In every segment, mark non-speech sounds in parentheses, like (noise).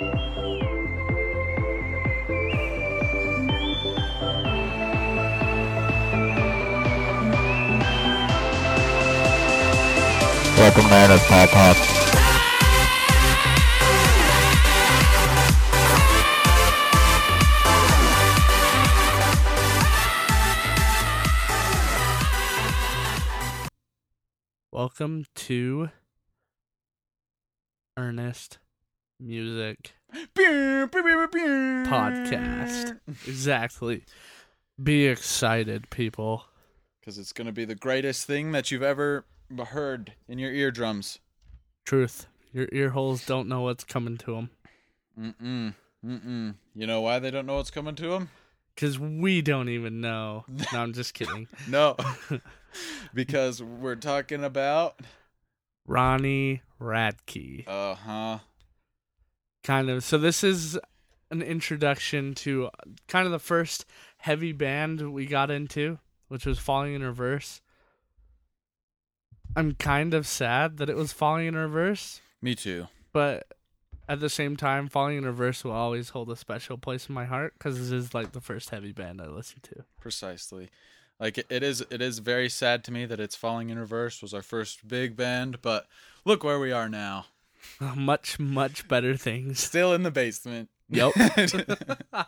Welcome to. Welcome to Ernest Music Podcast. Exactly. Be excited, people. Because it's going to be the greatest thing that you've ever heard in your eardrums. Truth. Your ear holes don't know what's coming to them. Mm-mm. Mm-mm. You know why they don't know what's coming to them? Because we don't even know. No, I'm just kidding. (laughs) No. (laughs) because we're talking about... Ronnie Radke. Uh-huh. Kind of. So this is an introduction to uh, kind of the first heavy band we got into, which was Falling in Reverse. I'm kind of sad that it was Falling in Reverse, Me too. but at the same time, Falling in Reverse will always hold a special place in my heart because this is like the first heavy band I listened to. Precisely. Like it- it is it is very sad to me that it's Falling in Reverse was our first big band, but look where we are now. (laughs) much, much better things. Still in the basement. Yep. (laughs)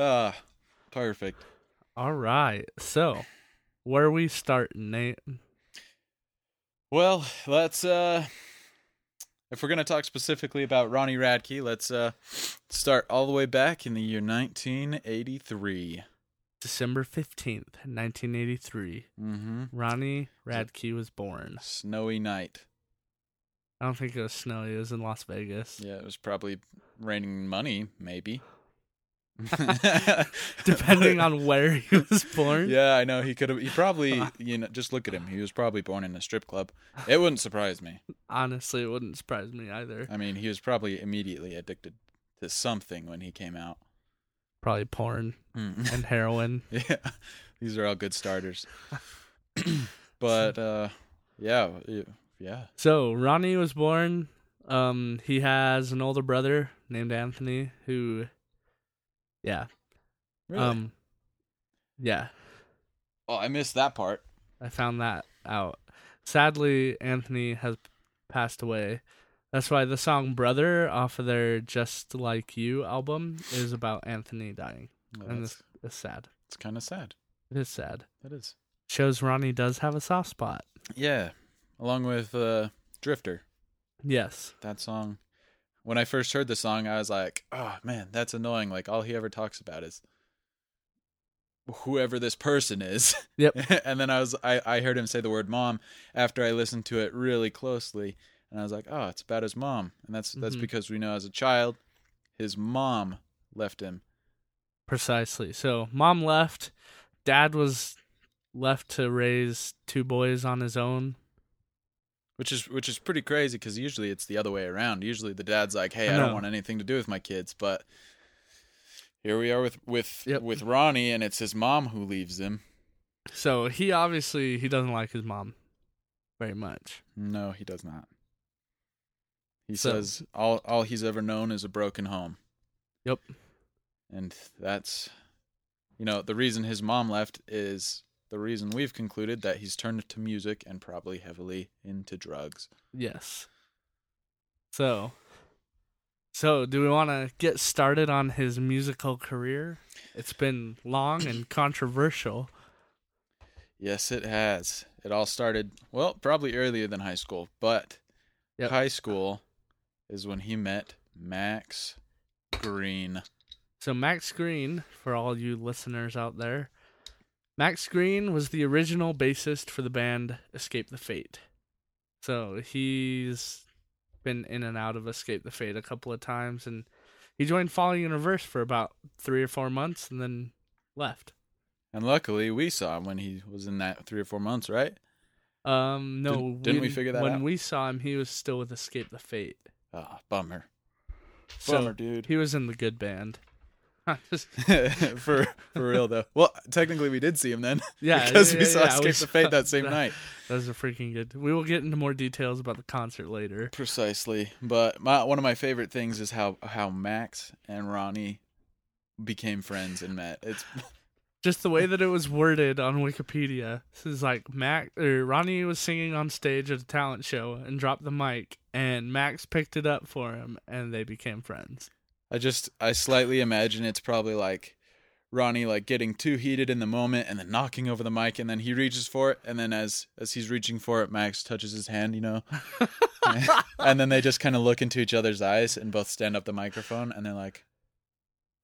Ah, perfect. All right. So, where we starting, Nate? Well, let's uh if we're going to talk specifically about Ronnie Radke, let's uh start all the way back in the year 1983. December 15th, 1983. Mhm. Ronnie Radke was born. Snowy night. I don't think it was snowy. It was in Las Vegas. Yeah, it was probably raining money, maybe. (laughs) (laughs) Depending on where he was born. Yeah, I know he could have he probably, (laughs) you know, just look at him. He was probably born in a strip club. It wouldn't surprise me. Honestly, it wouldn't surprise me either. I mean, he was probably immediately addicted to something when he came out. Probably porn Mm. and heroin. Yeah, these are all good starters. but uh, yeah, yeah. So, Ronnie was born. Um, he has an older brother named Anthony who, yeah. Really? Um, yeah. oh, I missed that part. I found that out. Sadly, Anthony has passed away. That's why the song Brother off of their Just Like You album is about Anthony dying. And it's, it's sad. it's kind of sad. It is sad. That is. Shows Ronnie does have a soft spot. Yeah, along with uh, Drifter. Yes. That song. When I first heard the song, I was like, "Oh man, that's annoying." Like all he ever talks about is whoever this person is. (laughs) Yep. and then I was I, I heard him say the word mom after I listened to it really closely and I was like, "Oh, it's about his mom." And that's that's Mhm. because we know as a child his mom left him. Precisely. So, mom left. Dad was left to raise two boys on his own. Which is which is pretty crazy cuz usually it's the other way around. Usually the dad's like, "Hey, I I, don't want anything to do with my kids." But here we are with with Yep. with Ronnie and it's his mom who leaves him. So, he obviously he doesn't like his mom very much. No, he does not. He So- says all all he's ever known is a broken home. Yep. And that's you know, the reason his mom left is the reason we've concluded that he's turned to music and probably heavily into drugs. Yes. So, so do we want to get started on his musical career? It's been long and (clears throat) controversial. Yes, it has. It all started well, probably earlier than high school, but Yep. high school is when he met Max Green. So Max Green, for all you listeners out there, Max Green was the original bassist for the band Escape the Fate. So he's been in and out of Escape the Fate a couple of times, and he joined Falling in Reverse for about three or four months, and then left. And luckily we saw him when he was in that three or four months, right? Um, no, Didn't- didn't we figure that when out? When we saw him, he was still with Escape the Fate. Ah, bummer. So Bummer, dude. he was in the good band. (laughs) For for real though. Well, technically we did see him then. yeah, (laughs) because yeah, we saw yeah, Escape we the Fate that same night. Those are freaking good. We will get into more details about the concert later. Precisely. But my one of my favorite things is how how Max and Ronnie became friends and met. It's (laughs) Just the way that it was worded on Wikipedia. This is like Mac or Ronnie was singing on stage at a talent show and dropped the mic, and Max picked it up for him, and they became friends. I just I slightly imagine it's probably like Ronnie like getting too heated in the moment and then knocking over the mic and then he reaches for it and then as as he's reaching for it Max touches his hand, you know. (laughs) and then they just kind of look into each other's eyes and both stand up the microphone and they're like,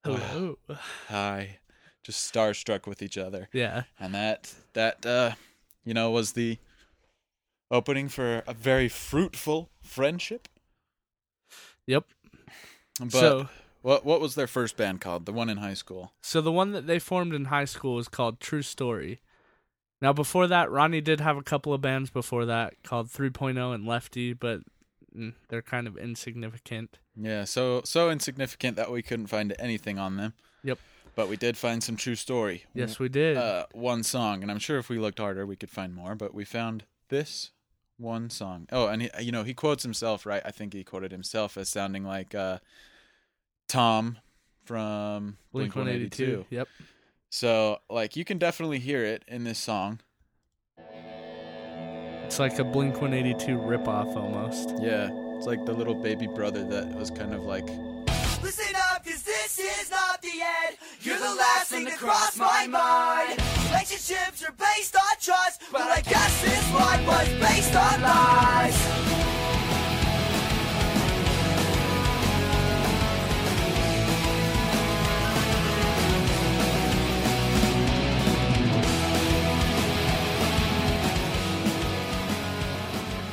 Hello. "Hi." Just starstruck with each other. Yeah. And that that uh you know was the opening for a very fruitful friendship. Yep. But so what what was their first band called? The one in high school. So the one that they formed in high school was called True Story. Now before that, Ronnie did have a couple of bands before that called 3.0 and Lefty, but mm, they're kind of insignificant. Yeah, so so insignificant that we couldn't find anything on them. Yep. But we did find some true story. Yes, we did. Uh, one song, and I'm sure if we looked harder, we could find more. But we found this one song. Oh, and he, you know, he quotes himself, right? I think he quoted himself as sounding like uh, Tom from Blink 182. Yep. So, like, you can definitely hear it in this song. It's like a Blink 182 ripoff almost. Yeah, it's like the little baby brother that was kind of like Listen up, cause this is not the end. You're the last thing to cross my mind. Relationships are based on trust, but I guess this one was based on lies.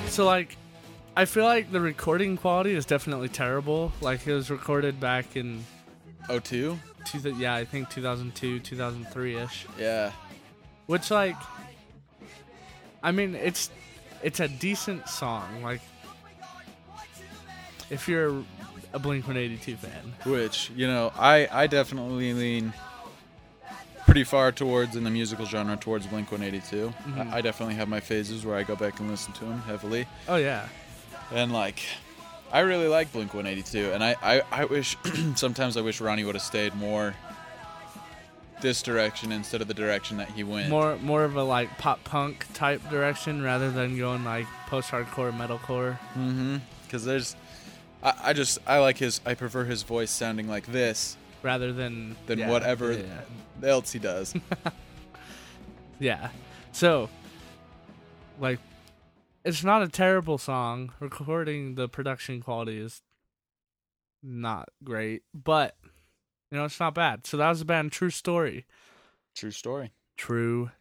So like I feel like the recording quality is definitely terrible. Like it was recorded back in 02. two, th- yeah, I think 2002, 2003ish. Yeah. Which like I mean, it's it's a decent song. Like if you're a Blink 182 fan. Which, you know, I, I definitely lean pretty far towards in the musical genre towards Blink 182. Mhm. I, I definitely have my phases where I go back and listen to them heavily. Oh yeah. And, like, I really like Blink 182. And I, I, I wish, (clears throat) sometimes I wish Ronnie would have stayed more this direction instead of the direction that he went. More more of a like pop punk type direction rather than going like post hardcore metalcore. Mm-hmm. Because there's. I, I just I like his I prefer his voice sounding like this Rather than than yeah, whatever Yeah. else he does. (laughs) Yeah. So, like, it's not a terrible song. Recording the production quality is not great, but you know it's not bad. So that was the band True Story. True story. True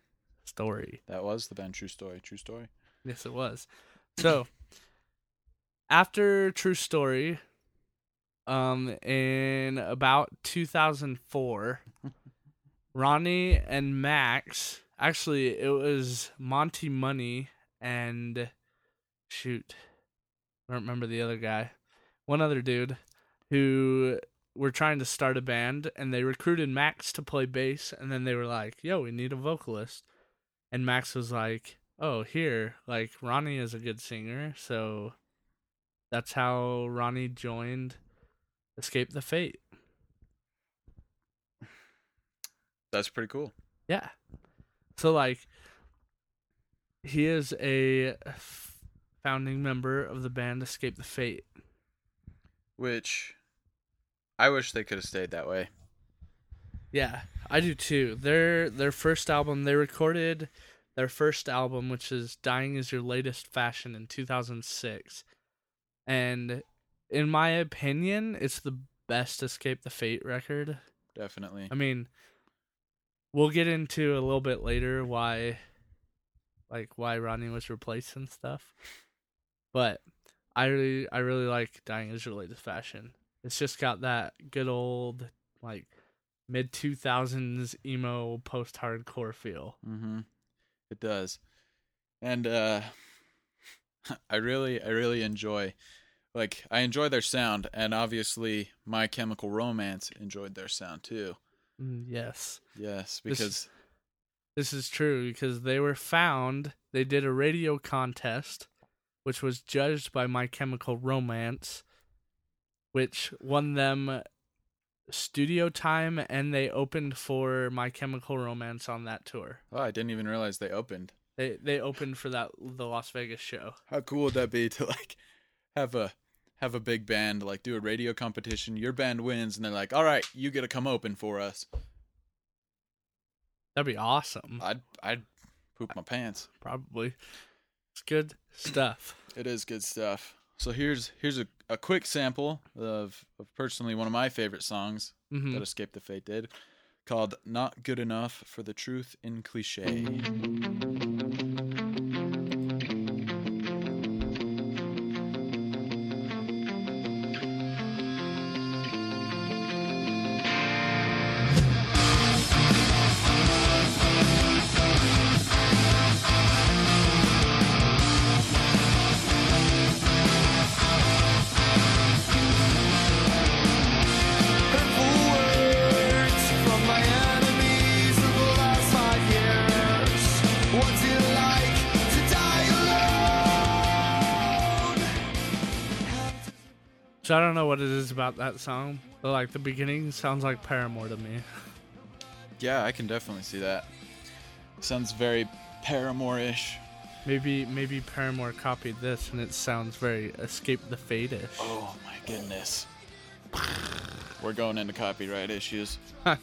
Story. That was the band True Story. True story. Yes, it was. So after True Story, um, in about 2004, (laughs) Ronnie and Max. Actually, it was Monte Money and shoot, I don't remember the other guy. One other dude who were trying to start a band, and they recruited Max to play bass, and then they were like, "Yo, we need a vocalist," and Max was like, "Oh, here, like Ronnie is a good singer, so." That's how Ronnie joined Escape the Fate. That's pretty cool. Yeah. So like he is a f- founding member of the band Escape the Fate. Which I wish they could have stayed that way. Yeah, I do too. Their their first album, they recorded their first album which is Dying is Your Latest Fashion in 2006. And in my opinion, it's the best Escape the Fate record. Definitely. I mean, we'll get into a little bit later why, like, why Ronnie was replaced and stuff. But I really, I really like "Dying Is Your Latest Fashion." It's just got that good old, like, mid two thousands emo post hardcore feel. Mm-hmm. It does. And uh (laughs) I really I really enjoy like I enjoy their sound, and obviously My Chemical Romance enjoyed their sound too. Mm, yes. Yes, because This is true because they were found. They did a radio contest, which was judged by My Chemical Romance, which won them studio time, and they opened for My Chemical Romance on that tour. oh, I didn't even realize they opened. They they opened for that the Las Vegas show. How cool would that be to like have a have a big band like do a radio competition? Your band wins, and they're like, "All right, you get to come open for us." That'd be awesome. I'd I'd poop my pants. Probably. It's good stuff. It is good stuff. So here's here's a, a quick sample of, of personally one of my favorite songs hmm that Escape the Fate did, called "Not Good Enough for the Truth in Cliche." So I don't know what it is about that song, but like the beginning sounds like Paramore to me. (laughs) Yeah, I can definitely see that. Sounds very Paramore-ish. Maybe maybe Paramore copied this and it sounds very Escape the Fate-ish. Oh my goodness. We're going into copyright issues. (laughs) (laughs)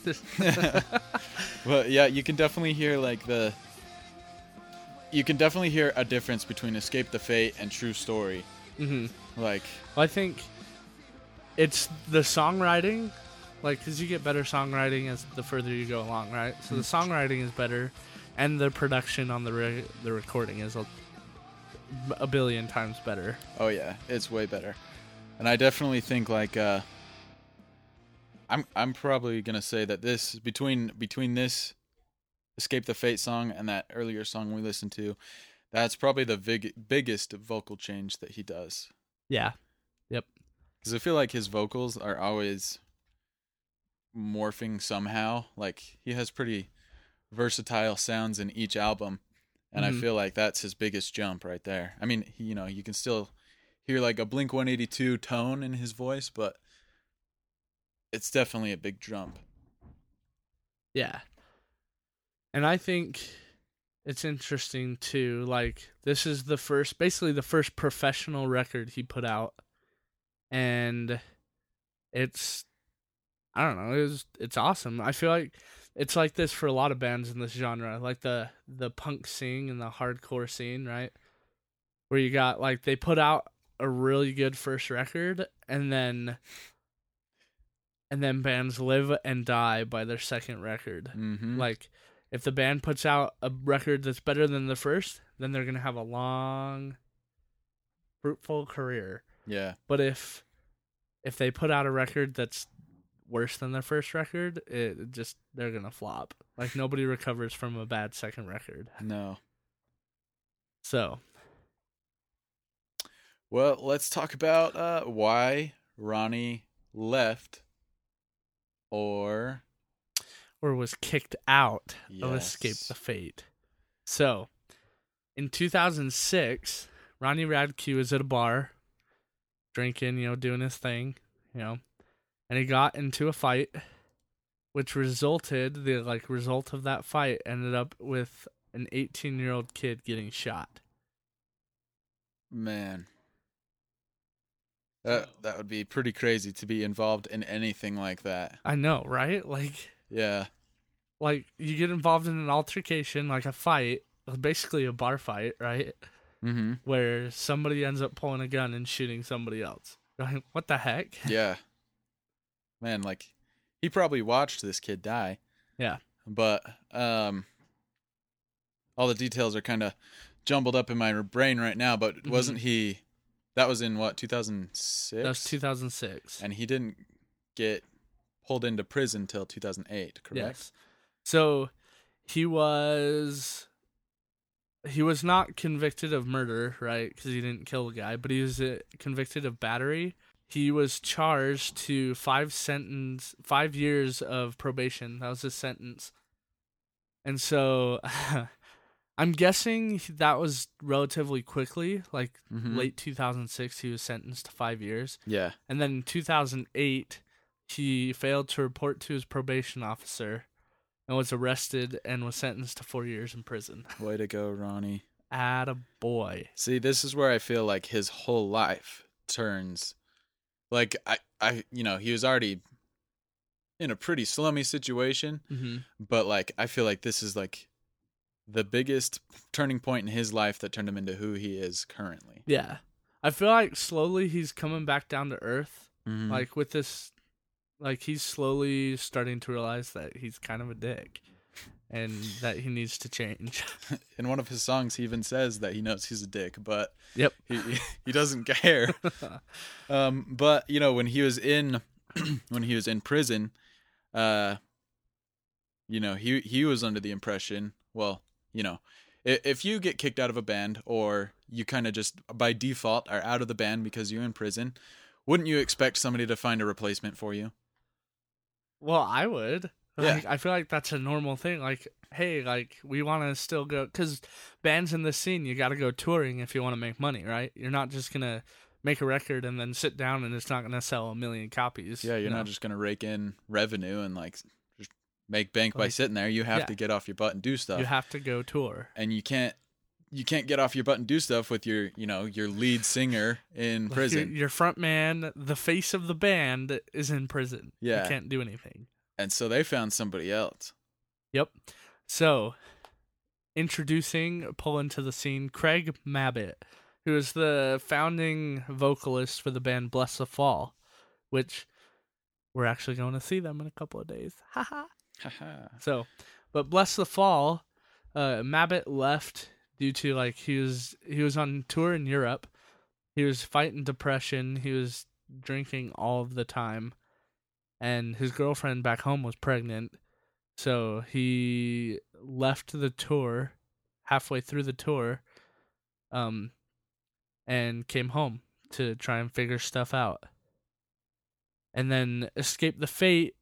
Well, yeah, you can definitely hear like the. You can definitely hear a difference between Escape the Fate and True Story. hmm Like, I think it's the songwriting, like because you get better songwriting as the further you go along, right? So the songwriting is better, and the production on the re- the recording is a, a billion times better. oh yeah, it's way better. And I definitely think like uh I'm I'm probably gonna say that this between between this Escape the Fate song and that earlier song we listened to, that's probably the big, biggest vocal change that he does. Yeah, Because I feel like his vocals are always morphing somehow. Like he has pretty versatile sounds in each album, and Mhm. I feel like that's his biggest jump right there. I mean, he- you know, you can still hear like a Blink 182 tone in his voice, but it's definitely a big jump. yeah. And I think it's interesting too. Like this is the first, basically the first professional record he put out, and it's I don't know. It's it's awesome. I feel like it's like this for a lot of bands in this genre, like the the punk scene and the hardcore scene, right? Where you got like they put out a really good first record, and then and then bands live and die by their second record. Mm-hmm. Like if the band puts out a record that's better than the first, then they're gonna have a long, fruitful career. Yeah, But if if they put out a record that's worse than their first record, it just they're gonna flop. Like nobody recovers from a bad second record. no. So Well, let's talk about uh, why Ronnie left, or or was kicked out of Escape the Fate. So, in 2006, Ronnie Radke was at a bar, drinking, you know, doing his thing, you know, and he got into a fight, which resulted the like result of that fight ended up with an 18 year old kid getting shot. Man. That that would be pretty crazy to be involved in anything like that. I know, right? Like, Yeah. like you get involved in an altercation, like a fight, basically a bar fight, right? Mm-hmm. where somebody ends up pulling a gun and shooting somebody else. Like, what the heck? (laughs) Yeah. Man, like he probably watched this kid die. Yeah. But um all the details are kind of jumbled up in my brain right now, but Mhm. wasn't he that was in what 2006? That was 2006. and he didn't get pulled into prison till 2008, correct? Yes. So he was he was not convicted of murder, right? Because he didn't kill the guy, but he was uh, convicted of battery. He was charged to five sentence, five years of probation. That was his sentence. And so, (laughs) I'm guessing that was relatively quickly, like Mhm. late 2006. He was sentenced to five years, Yeah. and then in 2008, he failed to report to his probation officer, and was arrested and was sentenced to four years in prison. (laughs) Way to go, Ronnie. Add a boy. See, this is where I feel like his whole life turns like I I you know, he was already in a pretty slummy situation, Mm-hmm. but like I feel like this is like the biggest turning point in his life that turned him into who he is currently. Yeah, I feel like slowly he's coming back down to earth. Mhm. Like with this, like he's slowly starting to realize that he's kind of a dick, and that he needs to change. (laughs) in one of his songs he even says that he knows he's a dick, but Yep. he he doesn't care. (laughs) um but you know, when he was in (clears throat) when he was in prison, uh you know, he he was under the impression, well, you know, i- if you get kicked out of a band or you kind of just by default are out of the band because you're in prison, wouldn't you expect somebody to find a replacement for you? Well, I would. Yeah. Like, I feel like that's a normal thing. Like, hey, like we want to still go because bands in this scene, you got to go touring if you want to make money, right? You're not just gonna make a record and then sit down and it's not gonna sell a million copies. Yeah, you're you know? not just going to rake in revenue and like just make bank by sitting there. You have yeah. to get off your butt and do stuff. You have to go tour. and you can't you can't get off your butt and do stuff with your you know your lead singer in Like, prison Your, your front man, the face of the band, is in prison. Yeah. you can't do anything. and so they found somebody else Yep. So, introducing, pull into the scene, Craig Mabbitt, who is the founding vocalist for the band Blessthefall, which we're actually going to see them in a couple of days. Haha. So, but Blessthefall, uh, Mabbitt left due to like he was he was on tour in Europe. He was fighting depression. He was drinking all of the time, and his girlfriend back home was pregnant. So he left the tour halfway through the tour, um, and came home to try and figure stuff out. And then Escape the Fate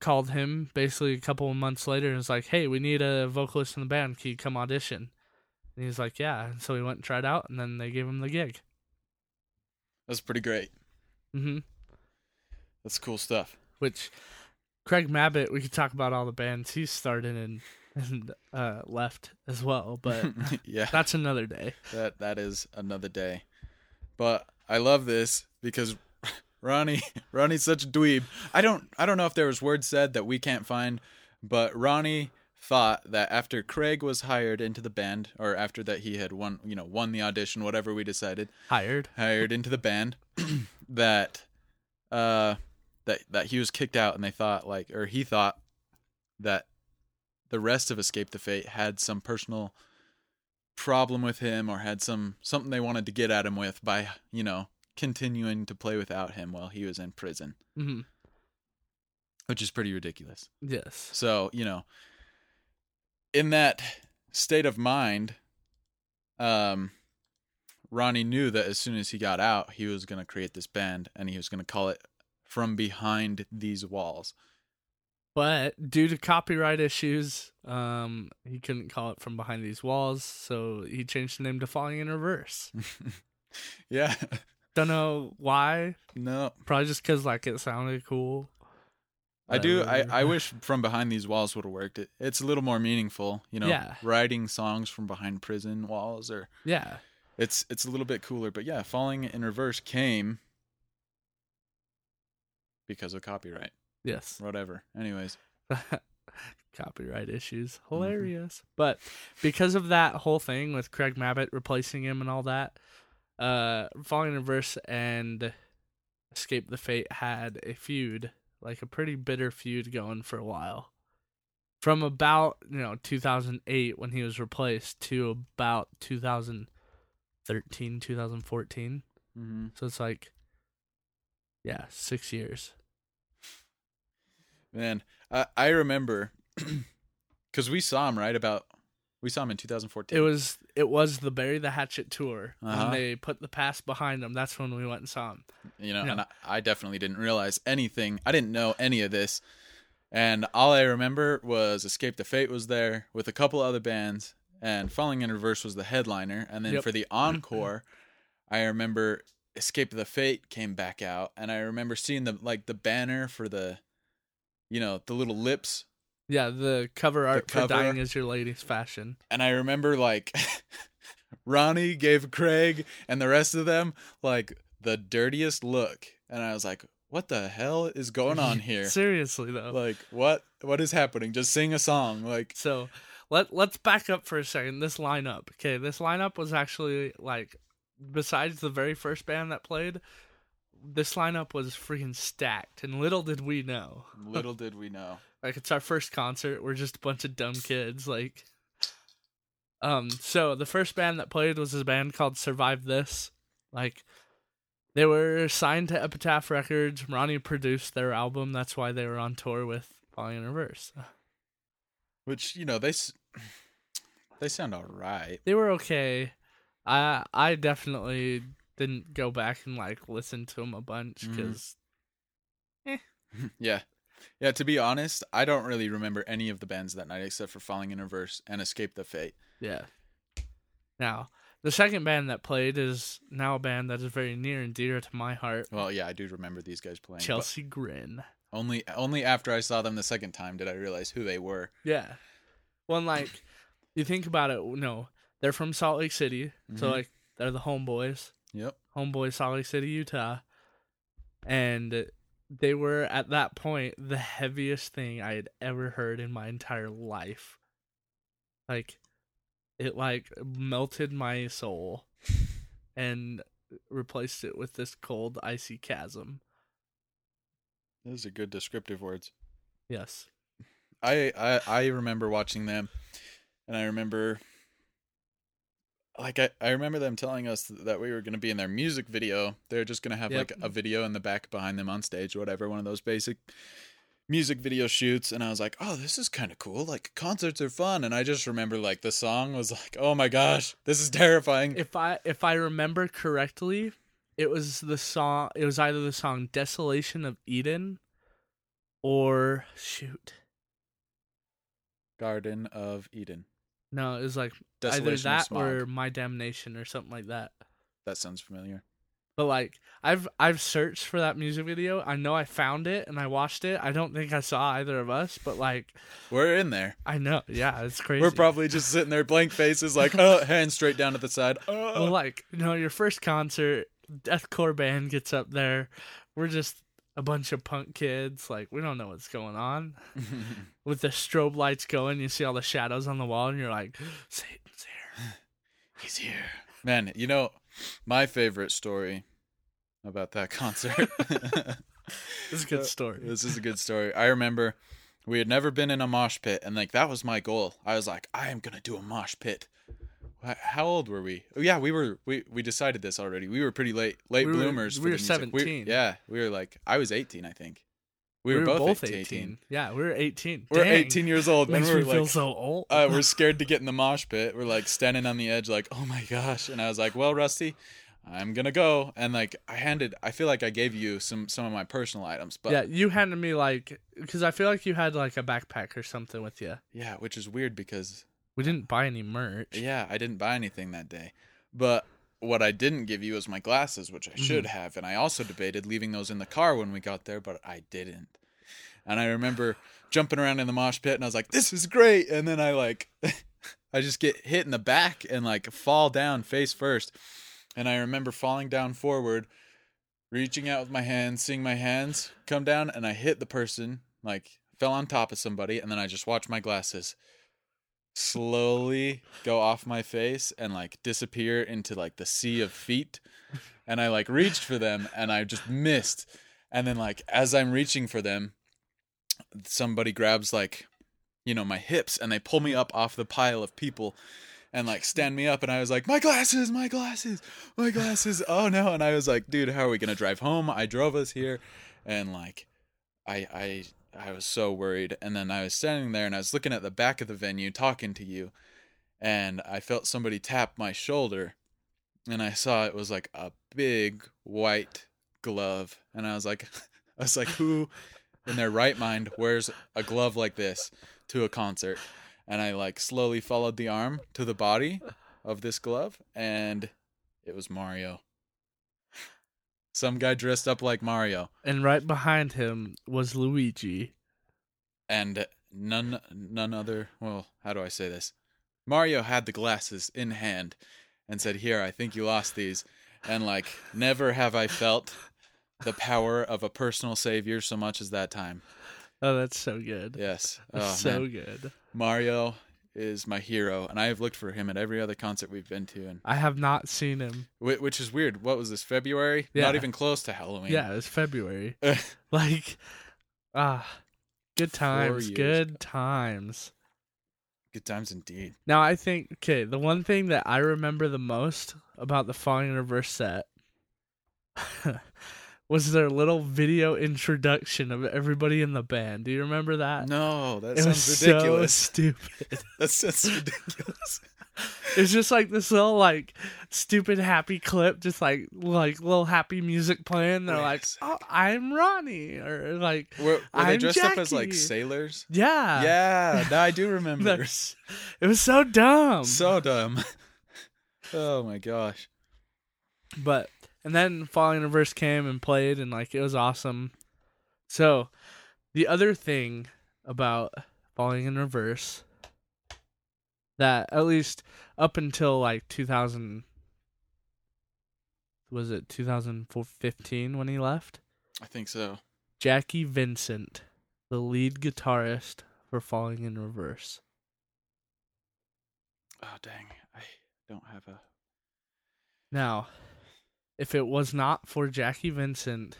called him basically a couple of months later and was like, "Hey, we need a vocalist in the band. Can you come audition?" And he's like, "Yeah." And so he went and tried out, and then they gave him the gig. that's pretty great hmm that's cool stuff Which Craig Mabbitt, we could talk about all the bands he started and and uh, left as well, but (laughs) yeah that's another day. that that is another day but i love this because (laughs) ronnie ronnie's such a dweeb i don't i don't know if there was words said that we can't find but ronnie thought that after craig was hired into the band or after that he had won you know won the audition whatever we decided Hired. hired into the band (clears throat) that uh that that he was kicked out and they thought like or he thought that the rest of escape the fate had some personal problem with him or had some something they wanted to get at him with by you know continuing to play without him while he was in prison hmm which is pretty ridiculous Yes. so, you know, in that state of mind, um, Ronnie knew that as soon as he got out, he was going to create this band and he was going to call it From Behind These Walls. But due to copyright issues, um, he couldn't call it from behind these walls, so he changed the name to Falling in Reverse. (laughs) yeah. Don't know why. No. Probably just because like it sounded cool. I do. I, I wish From Behind These Walls would have worked. It, it's a little more meaningful, you know, Yeah. writing songs from behind prison walls or Yeah. it's it's a little bit cooler. But yeah, Falling in Reverse came because of copyright. Yes. Whatever. Anyways. (laughs) Copyright issues. Mm-hmm. Hilarious. But because of that whole thing with Craig Mabbitt replacing him and all that, uh Falling in Reverse and Escape the Fate had a feud, like a pretty bitter feud going for a while. From about, you know, 2008 when he was replaced to about 2013, 2014. Mm-hmm. So it's like yeah, 6 years. Man, I I remember (clears throat) because we saw him right about We saw him in 2014. It was it was the Bury the Hatchet tour. Uh-huh. When they put the past behind them, that's when we went and saw him. you know, and I, I definitely didn't realize anything. I didn't know any of this, and all I remember was Escape the Fate was there with a couple other bands, and Falling in Reverse was the headliner, and then Yep. for the encore, (clears throat) I remember Escape the Fate came back out, and I remember seeing the like the banner for the, you know, the little lips Yeah, the cover art for cover. Dying is Your Latest Fashion. and I remember like (laughs) Ronnie gave Craig and the rest of them like the dirtiest look, and I was like, "What the hell is going on (laughs) here? Seriously though. like, what what is happening? Just sing a song, like." So let let's back up for a second. This lineup, okay, this lineup was actually like, besides the very first band that played, this lineup was freaking stacked. And little did we know, Little did we know. Like it's our first concert. We're just a bunch of dumb kids. Like, um, so the first band that played was a band called Survive This. Like, they were signed to Epitaph Records. Ronnie produced their album. That's why they were on tour with Falling in Reverse. Which you know they they sound all right. they were okay. I I definitely didn't go back and like listen to them a bunch because (laughs) Yeah, yeah. To be honest, I don't really remember any of the bands that night except for Falling in Reverse and Escape the Fate. yeah. Now the second band that played is now a band that is very near and dear to my heart. Well, yeah, I do remember these guys playing. Chelsea Grin. only only after I saw them the second time did I realize who they were. Yeah. Well, like you think about it, no, they're from Salt Lake City, so Mhm. like they're the homeboys. Yep. homeboy Salt Lake City, Utah. And they were at that point the heaviest thing I had ever heard in my entire life. Like it like melted my soul and replaced it with this cold icy chasm. Those are good descriptive words. Yes. I, I I remember watching them, and I remember, like I, I remember them telling us that we were going to be in their music video. They're just going to have Yep. like a video in the back behind them on stage or whatever, one of those basic music video shoots. And I was like, oh, this is kind of cool. Like concerts are fun. And I just remember like the song was like, oh my gosh, this is terrifying. If I if I remember correctly, it was the song it was either the song Desolation of Eden or shoot. Garden of Eden. No, it was like either that or my damnation or something like that That sounds familiar. but like i've i've searched for that music video i know i found it and i watched it i don't think i saw either of us but like We're in there. i know yeah it's crazy We're probably just sitting there, blank faces, like, oh, (laughs) hands straight down to the side. Oh. well like you know your first concert deathcore band gets up there we're just a bunch of punk kids like we don't know what's going on (laughs) with the strobe lights going you see all the shadows on the wall and you're like satan's here He's here. Man, you know, my favorite story about that concert. (laughs) (laughs) this is a good uh, story this is a good story. I remember we had never been in a mosh pit, and like that was my goal. I was like, I am gonna do a mosh pit. How old were we? Oh yeah, we were. We we decided this already. We were pretty late, late We were- bloomers. we for were the music. 17. yeah, we were like, I was eighteen, I think. We, were, both, 18. 18. Yeah, we were 18. We're. 18 years old, and we're like, so old. uh, we're (laughs) scared to get in the mosh pit. We're like standing on the edge, like, oh my gosh. And I was like, well, Rusty, I'm gonna go. And like, I handed, I feel like I gave you some some of my personal items, but yeah, yeah, you handed me like because I feel like you had like a backpack or something with you. Yeah, which is weird because We didn't buy any merch. yeah, I didn't buy anything that day. But what I didn't give you was my glasses, which I should Mm-hmm. have. And I also debated leaving those in the car when we got there, but I didn't. And I remember (sighs) jumping around in the mosh pit, and I was like, "This is great!" And then I like, (laughs) I just get hit in the back and like fall down face first. And I remember falling down forward, reaching out with my hands, seeing my hands come down, and I hit the person, like fell on top of somebody, and then I just watched my glasses slowly go off my face and like disappear into like the sea of feet. And I like reached for them and I just missed. And then like as I'm reaching for them, somebody grabs like you know my hips and they pull me up off the pile of people and like stand me up. And I was like my glasses my glasses my glasses. Oh no. And I was like dude how are we to drive home? I drove us here. And like I I I was so worried. And then I was standing there and I was looking at the back of the venue talking to you. And I felt somebody tap my shoulder, and I saw it was like a big white glove, and I was like, (laughs) I was like, who in their right mind wears a glove like this to a concert? And I like slowly followed the arm to the body of this glove, and it was Mario. Some guy dressed up like Mario, And right behind him was Luigi. and none none other. Well, how do I say this? Mario had the glasses in hand, and said, "Here, I think you lost these." And like, never have I felt the power of a personal savior so much as that time. Oh, that's so good. Yes, oh, so man. good. Mario is my hero, and I have looked for him at every other concert we've been to, and I have not seen him. whi- which is weird. What was this February? Yeah. Not even close to Halloween. Yeah, it's February. (laughs) Like, ah, good times. Good times. Good times indeed. Now I think okay, the one thing that I remember the most about the Falling in Reverse set (laughs) was their little video introduction of everybody in the band. Do you remember that? No, that it sounds ridiculous. so stupid. (laughs) that sounds ridiculous. It's just like this little like stupid happy clip, just like like little happy music playing. They're like, "Oh, I'm Ronnie," or like, Were, were they dressed up as like sailors? "Yeah, Yeah, no, I do (laughs) remember. It was so dumb. so dumb. (laughs) oh my gosh. But and then Falling in Reverse came and played and like it was awesome. So the other thing about Falling in Reverse that at least up until like 2000 was it 2015 when he left? I think so. Jacky Vincent, the lead guitarist for Falling in Reverse. Oh ah, dang, I don't have a. Now, if it was not for Jacky Vincent,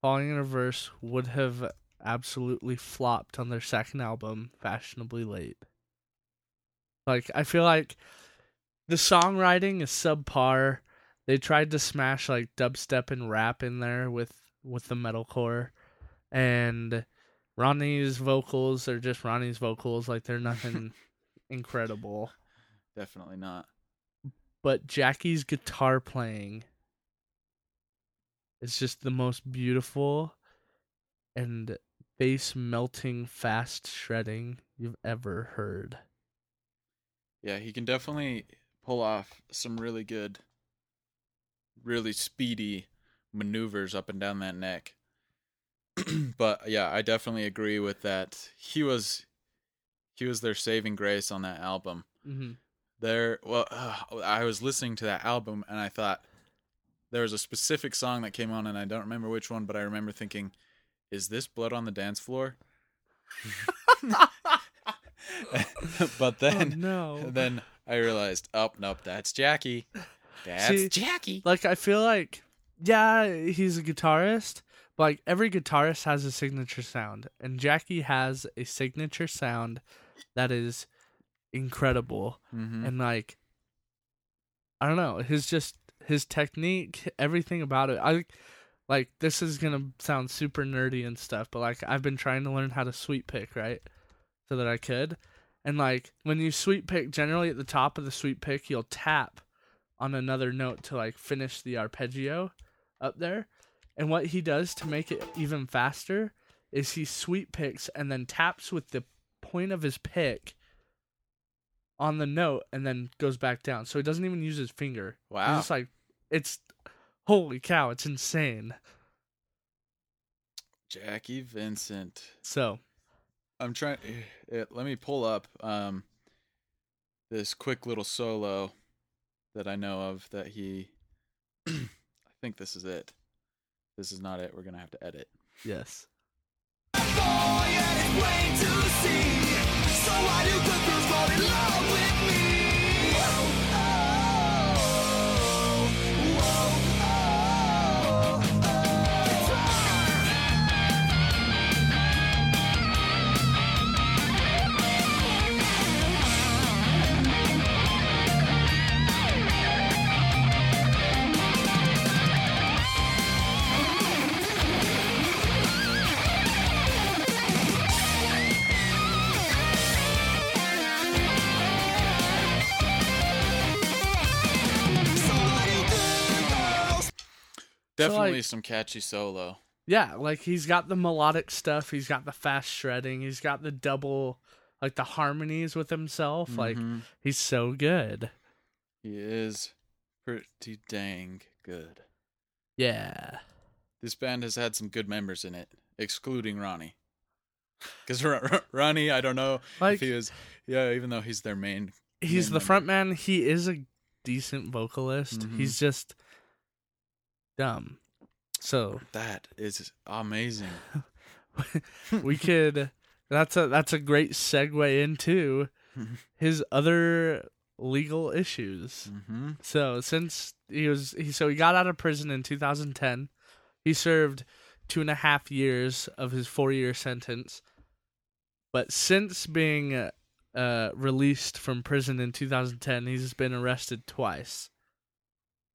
Falling in Reverse would have absolutely flopped on their second album, Fashionably Late. Like, I feel like the songwriting is subpar. They tried to smash like dubstep and rap in there with with the metalcore, and Ronnie's vocals are just Ronnie's vocals. Like they're nothing (laughs) incredible Definitely not. But Jacky's guitar playing is just the most beautiful and bass melting fast shredding you've ever heard. Yeah, he can definitely pull off some really good, really speedy maneuvers up and down that neck. (clears throat) but yeah, I definitely agree with that. He was, he was their saving grace on that album. Mm-hmm. There, well, uh, (sighs) I was listening to that album and I thought there was a specific song that came on and I don't remember which one, but I remember thinking, "Is this Blood on the Dance Floor?" (laughs) but (laughs) then, oh, no. (laughs) then I realized, oh nope, that's Jacky. That's See, Jacky. like I feel like yeah, he's a guitarist, but like every guitarist has a signature sound, and Jacky has a signature sound that is incredible. hmm and like I don't know, his just his technique, everything about it. I like this is gonna sound super nerdy and stuff, but like I've been trying to learn how to sweep pick, right? So that I could. And like when you sweep pick, generally at the top of the sweep pick, you'll tap on another note to like finish the arpeggio up there. And what he does to make it even faster is he sweep picks and then taps with the point of his pick on the note and then goes back down. So he doesn't even use his finger. He's Wow. just like it's holy cow, it's insane. Jacky Vincent. So I'm trying. eh, let me pull up um this quick little solo that I know of that he. (clears throat) I think this is it. This is not it. We're gonna have to edit. yes. So why do good girls fall in love with me? Whoa, oh, Definitely like- some catchy solo. Yeah, like he's got the melodic stuff, he's got the fast shredding, he's got the double like the harmonies with himself. Like Mhm. he's so good. he is pretty dang good. Yeah. This band has had some good members in it, excluding Ronnie. Because Ronnie, I don't know Like if he was, yeah, even though he's their main. he's main the member. front man, he is a decent vocalist. Mhm. He's just dumb. So That is amazing. (laughs) we could that's a that's a great segue into (laughs) his other legal issues. Mm-hmm. So since he was he so he got out of prison in 2010, he served two and a half years of his four year sentence. But since being uh, released from prison in 2010, he's been arrested twice.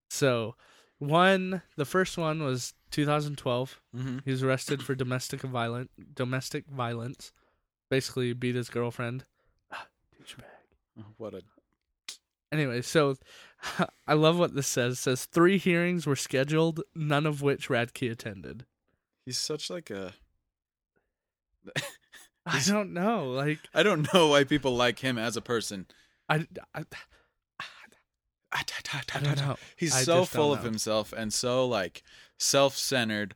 So one, the first one was 2012. Mm-hmm. He was arrested for domestic violent domestic violence. Basically, beat his girlfriend. Ah, douchebag. What a Anyway, so (laughs) I love what this says. It says three hearings were scheduled, none of which Radke attended. he's such like a. (laughs) I don't know. Like I don't know why people like him as a person. I, I, I don't know. He's I so full of himself and so like self-centered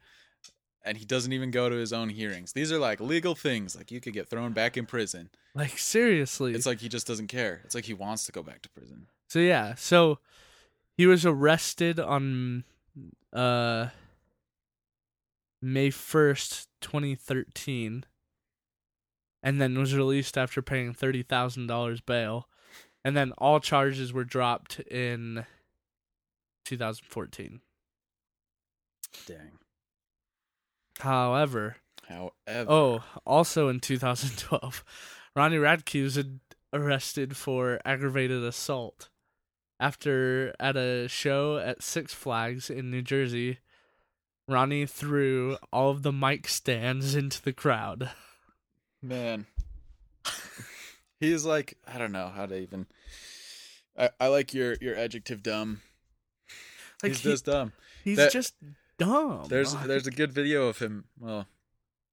and he doesn't even go to his own hearings. These are like legal things like you could get thrown back in prison. Like seriously. It's like he just doesn't care. It's like he wants to go back to prison. So yeah, so he was arrested on uh May 1st, 2013 and then was released after paying $30,000 bail. And then all charges were dropped in 2014. Dang. However, However, oh, also in 2012, Ronnie Radke was arrested for aggravated assault after at a show at Six Flags in New Jersey. Ronnie threw all of the mic stands into the crowd. man. (laughs) He's like I don't know how to even I, I like your your adjective dumb. Like he's he- just dumb. he's that- just dumb. There's there's a good video of him. Well,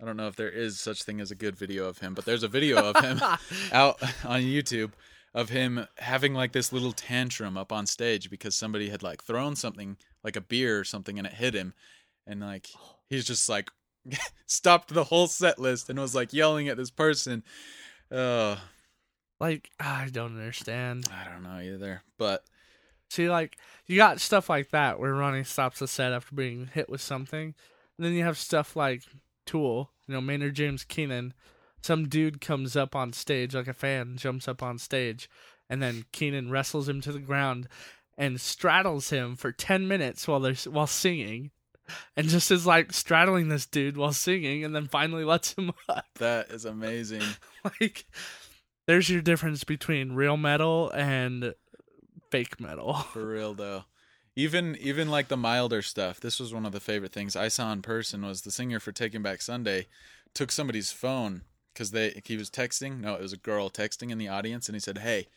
I don't know if there is such thing as a good video of him, but there's a video of him (laughs) out on YouTube of him having like this little tantrum up on stage because somebody had like thrown something like a beer or something and it hit him and like he's just like (laughs) stopped the whole set list and was like yelling at this person. Uh like I don't understand. I don't know either. But See, like you got stuff like that where Ronnie stops the set after being hit with something, and then you have stuff like Tool, you know, Maynard James Keenan. Some dude comes up on stage, like a fan jumps up on stage, and then Keenan wrestles him to the ground and straddles him for ten minutes while they're while singing, and just is like straddling this dude while singing, and then finally lets him (laughs) up. that is amazing. (laughs) Like, there's your difference between real metal and fake metal. (laughs) For real though. Even even like the milder stuff. This was one of the favorite things I saw in person was the singer for Taking Back Sunday took somebody's phone cuz they he was texting. No, it was a girl texting in the audience and he said, "Hey,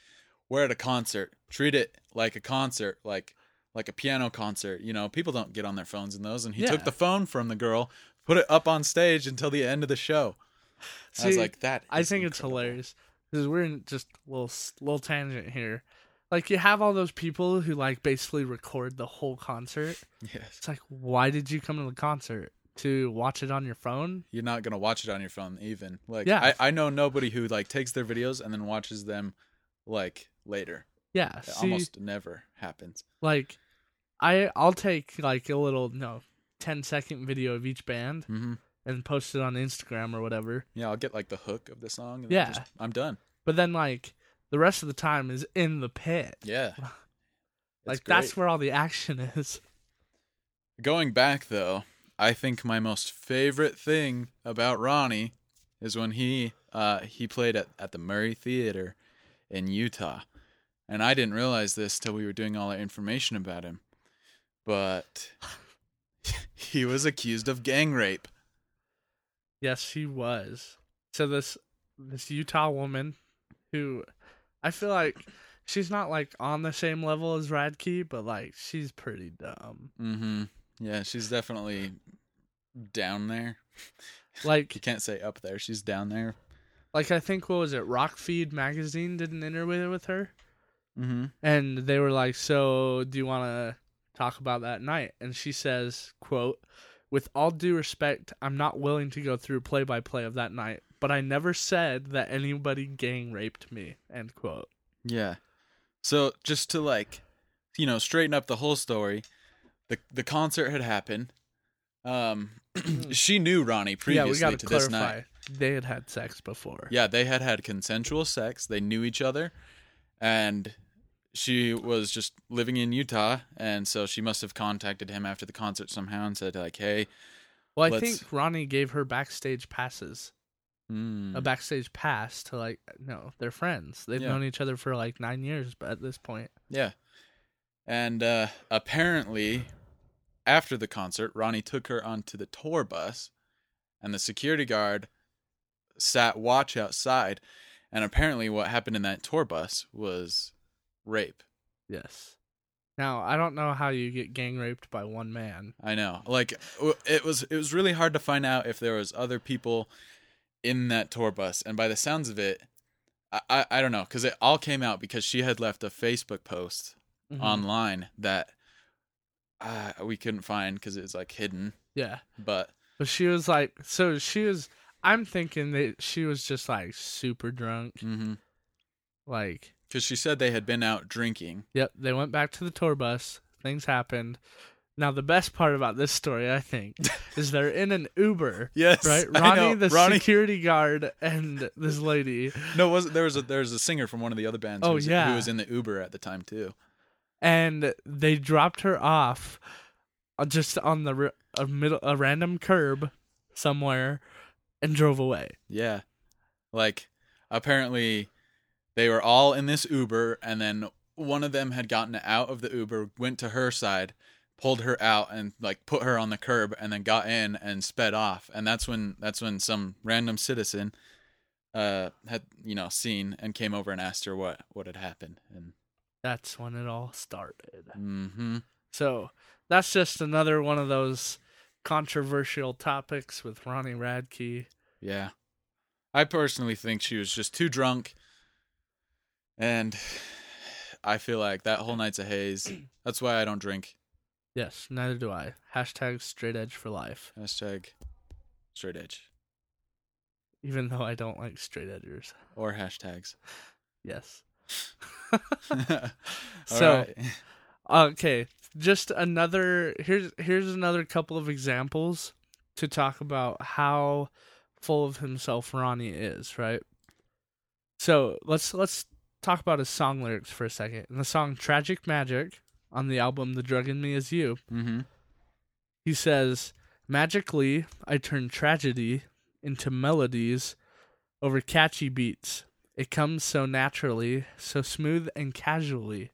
we're at a concert. Treat it like a concert, like like a piano concert. You know, people don't get on their phones in those." And he Yeah. took the phone from the girl, put it up on stage until the end of the show. I was like, "That I is think it's hilarious because we're in just a little little tangent here. Like you have all those people who like basically record the whole concert. Yes. It's like, why did you come to the concert to watch it on your phone? you're not gonna watch it on your phone even like Yeah. I, I know nobody who like takes their videos and then watches them like later Yeah, it see, almost never happens like I I'll take like a little no 10 second video of each band mm-hmm. And post it on Instagram or whatever. yeah i'll get like the hook of the song and Yeah. just, i'm done But then like the rest of the time is in the pit. yeah (laughs) like that's where all the action is. going back though i think my most favorite thing about ronnie is when he uh he played at, at the murray theater in utah and i didn't realize this till we were doing all our information about him but (laughs) he was accused of gang rape Yes, she was. So this this Utah woman who I feel like she's not like on the same level as Radke, but like she's pretty dumb. Mm-hmm. Yeah, she's definitely down there. (laughs) Like You can't say up there. She's down there. like I think what was it? Rockfeed magazine did an interview with her, Mm-hmm. and they were like, "So, do you want to talk about that night?" And she says, "quote With all due respect, I'm not willing to go through play by play of that night, but I never said that anybody gang raped me." End quote. Yeah. So just to like, you know, straighten up the whole story, the the concert had happened. Um, (clears throat) she knew Ronnie yeah, previously we got to to this night. They had had sex before. Yeah, they had had consensual sex. They knew each other, and she was just living in Utah, and so she must have contacted him after the concert somehow and said like, "Hey, Well, I Let's- think Ronnie gave her backstage passes, mm, a backstage pass to like, no, they're friends. They've Yeah. known each other for like nine years, but at this point, Yeah. And uh, apparently, after the concert, Ronnie took her onto the tour bus, and the security guard sat watch outside. And apparently, what happened in that tour bus was rape. yes. Now I don't know how you get gang raped by one man. I know. Like it was it was really hard to find out if there was other people in that tour bus. And by the sounds of it, I I, I don't know cuz it all came out because she had left a Facebook post Mhm. online that uh, we couldn't find cuz it was like hidden. yeah, But but she was like, so she was. I'm thinking that she was just like super drunk. mhm Like, cuz she said they had been out drinking. yep, they went back to the tour bus. Things happened. Now the best part about this story, I think, (laughs) is they're in an Uber. Yes. Right, Ronnie, the Ronnie security guard, and this lady, No, was there was a there was a singer from one of the other bands Oh, who, was, yeah. who was in the Uber at the time too. and they dropped her off uh, just on the a middle a random curb somewhere and drove away. Yeah. Like apparently they were all in this Uber and then one of them had gotten out of the Uber, went to her side, pulled her out and like put her on the curb and then got in and sped off. And that's when that's when some random citizen uh had you know seen and came over and asked her what what had happened and That's when it all started. mm-hmm. So that's just another one of those controversial topics with Ronnie Radke. yeah i personally think she was just too drunk and i feel like that whole night's a haze (clears throat) that's why i don't drink Yes, neither do I. Hashtag straight edge for life. Hashtag straight edge Even though I don't like straight edgers. or hashtags. (laughs) Yes. (laughs) So- right. Okay, just another here's here's another couple of examples to talk about how full of himself Ronnie is, right? So, let's let's talk about his song lyrics for a second. In the song Tragic Magic on the album The Drug in Me Is You, mm-hmm. he says, Magically, I turn tragedy into melodies over catchy beats. It comes so naturally, so smooth and casually.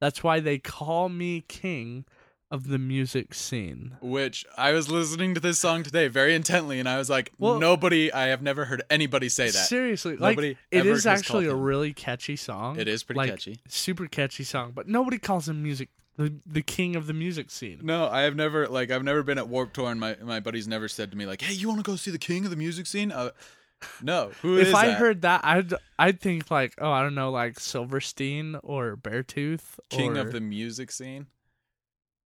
That's why they call me king of the music scene. Which I was listening to this song today very intently, and I was like, Well- nobody. I have never heard anybody say that. Seriously, Nobody like it is actually a him. really catchy song. It is pretty like, catchy. super catchy song, but nobody calls him music the the king of the music scene. No, I have never like I've never been at Warp Tour, and my my buddies never said to me like, "Hey, you want to go see the king of the music scene?" Uh, no, who (laughs) is if I that? heard that, I'd I'd think like, oh, I don't know, like Silverstein or Beartooth. Or King or... of the music scene.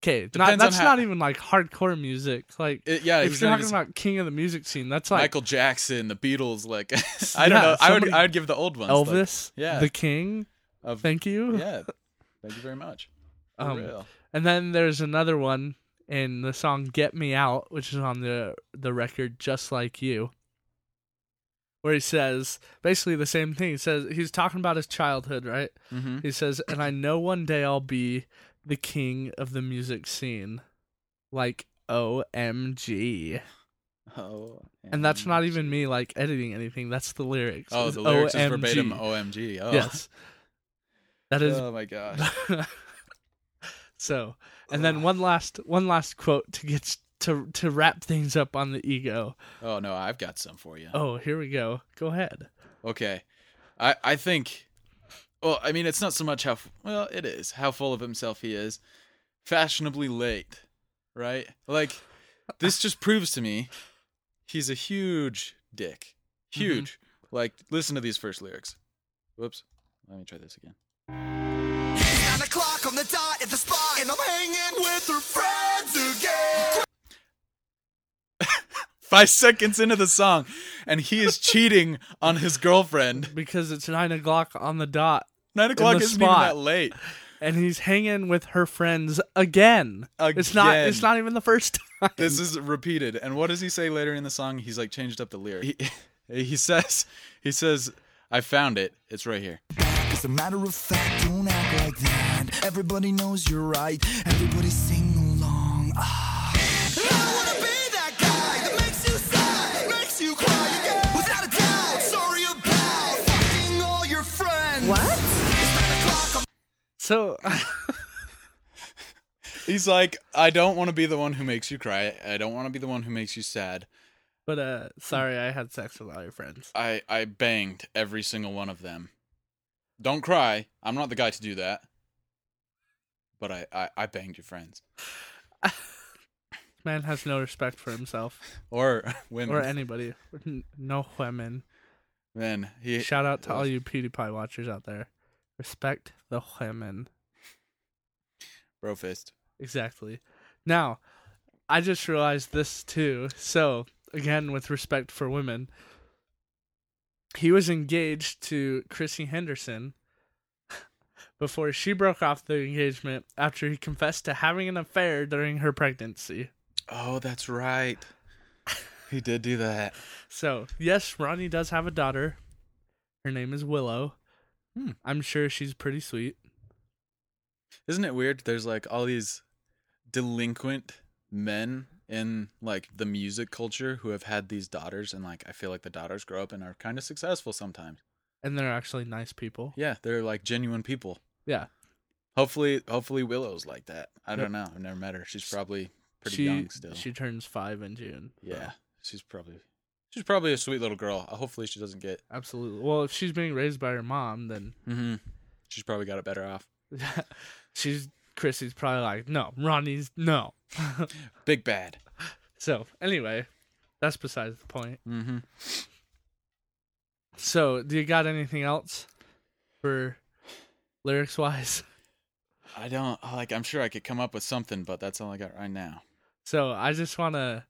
Okay, not, that's how- not even like hardcore music. Like, It- yeah, if you're talking about king of the music scene, that's like Michael Jackson, the Beatles, like (laughs) I don't Yeah, know. I would I would give the old ones. like, Elvis, yeah. the king. of Thank you. yeah. (laughs) Thank you very much. For Um, real. And then there's another one in the song "Get Me Out," which is on the the record "Just Like You," where he says basically the same thing. He says he's talking about his childhood, right? Mm-hmm. He says, "And I know one day I'll be the king of the music scene, like OMG." Oh, And that's not even me like editing anything. That's the lyrics. Oh, the lyrics is verbatim OMG. Oh. Yes. That is Oh my gosh. (laughs) so, and then one last one last quote to get to to wrap things up on the ego. Oh no, I've got some for you. Oh, here we go. Go ahead. Okay. I I think well, I mean it's not so much how well, it is how full of himself he is. Fashionably late. right? Like this (laughs) just proves to me he's a huge dick. Mm-hmm. Huge. Like listen to these first lyrics. Whoops. Let me try this again. Nine o'clock on the dot at the spot, and I'm hanging with her friends again. (laughs) Five seconds into the song, and he is cheating on his girlfriend. because it's nine o'clock on the dot, Nine o'clock the isn't even that late. and he's hanging with her friends again. It's not. It's not even the first time. This is repeated. And what does he say later in the song? He's like changed up the lyric. He, (laughs) he says, he says, I found it. It's right here. As a matter of fact, don't act like that. Everybody knows you're right. Everybody sing along. Ah. So (laughs) He's like, I don't want to be the one who makes you cry. I don't want to be the one who makes you sad. But uh sorry, I had sex with all your friends. I, I banged every single one of them. Don't cry. I'm not the guy to do that. But I, I, I banged your friends. Man has no respect for himself Or (laughs) women. or anybody. No women. Man, he Shout out to all you PewDiePie watchers out there. Respect the women. bro fist. Exactly. Now, I just realized this too. So, again, with respect for women, he was engaged to Chrissy Henderson (laughs) before she broke off the engagement after he confessed to having an affair during her pregnancy. Oh, that's right. He did do that. So, yes, Ronnie does have a daughter. Her name is Willow. Hmm. I'm sure she's pretty sweet. Isn't it weird? There's like all these delinquent men in like the music culture who have had these daughters, and like I feel like the daughters grow up and are kind of successful sometimes. And they're actually nice people. Yeah, they're like genuine people. Yeah. Hopefully, hopefully Willow's like that. I Yep. don't know. I've never met her. She's probably pretty she, young still. She turns five in June. so- yeah, she's probably she's probably a sweet little girl. Uh, Hopefully, she doesn't get. Absolutely. Well, if she's being raised by her mom, then Mm-hmm. She's probably got it better off. (laughs) she's Chrissy's probably like, no, Ronnie's no. (laughs) Big bad. so anyway, that's besides the point. Mm-hmm. So, do you got anything else for lyrics wise? I don't like. I'm sure I could come up with something, but that's all I got right now. So I just want to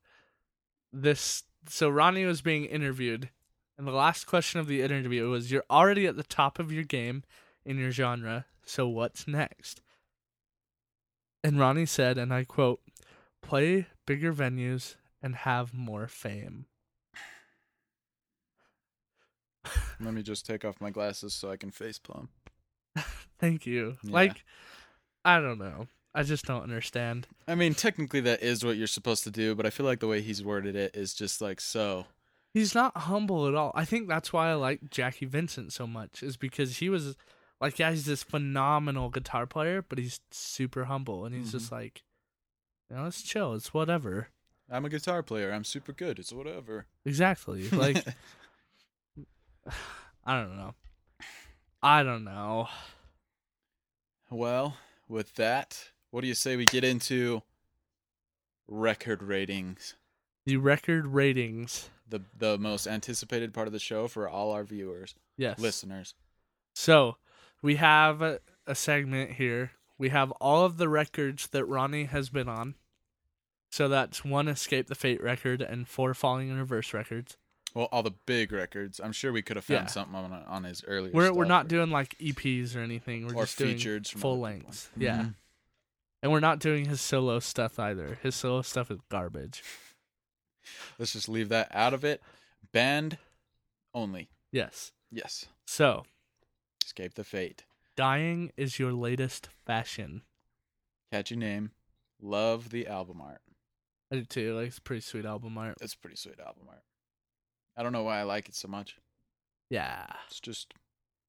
this. So Ronnie was being interviewed, and the last question of the interview was, "You're already at the top of your game in your genre. So what's next?" And Ronnie said, and I quote, "Play bigger venues and have more fame." Let me just take off my glasses so I can face plumb. (laughs) Thank you. Yeah. Like, I don't know. I just don't understand. I mean, technically that is what you're supposed to do, but I feel like the way he's worded it is just like so. He's not humble at all. I think that's why I like Jacky Vincent so much, is because he was like, yeah, he's this phenomenal guitar player, but he's super humble and he's just mm-hmm. like, you know, it's chill, it's whatever. I'm a guitar player. I'm super good. It's whatever. Exactly. (laughs) Like, (sighs) I don't know. I don't know. well, with that, what do you say we get into record ratings? The record ratings. The the most anticipated part of the show for all our viewers, Yes. listeners. So we have a, segment here. We have all of the records that Ronnie has been on. So that's one Escape the Fate record and four Falling in Reverse records. Well, all the big records. I'm sure we could have found Yeah. something on on his earlier. We're we're not or- doing like EPs or anything. We're just doing full lengths. Yeah. Mm-hmm. And we're not doing his solo stuff either. His solo stuff is garbage. Let's just leave that out of it. Band only. Yes. Yes. So, Escape the fate. dying is your latest fashion. Catchy name. Love the album art. I do too. Like it's pretty sweet album art. It's pretty sweet album art. I don't know why I like it so much. Yeah. It's just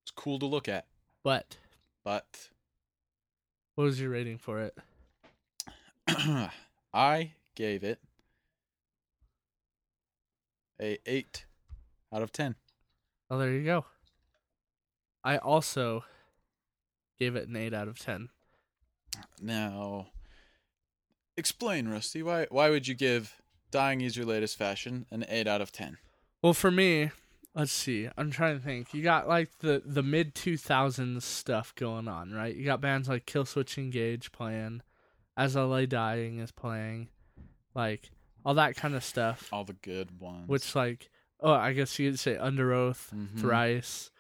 it's cool to look at. But But what was your rating for it? (clears throat) I gave it a eight out of ten. Oh, there you go. I also gave it an 8 out of 10. Now explain, Rusty. Why why would you give "Dying Is Your Latest Fashion" an eight out of ten? Well, for me, let's see. I'm trying to think. You got like the the mid 2000s stuff going on, right? You got bands like Killswitch Engage playing, As I Lay Dying is playing, like all that kind of stuff. All the good ones. Which like, oh, I guess you could say Underoath, Mhm. Thrice,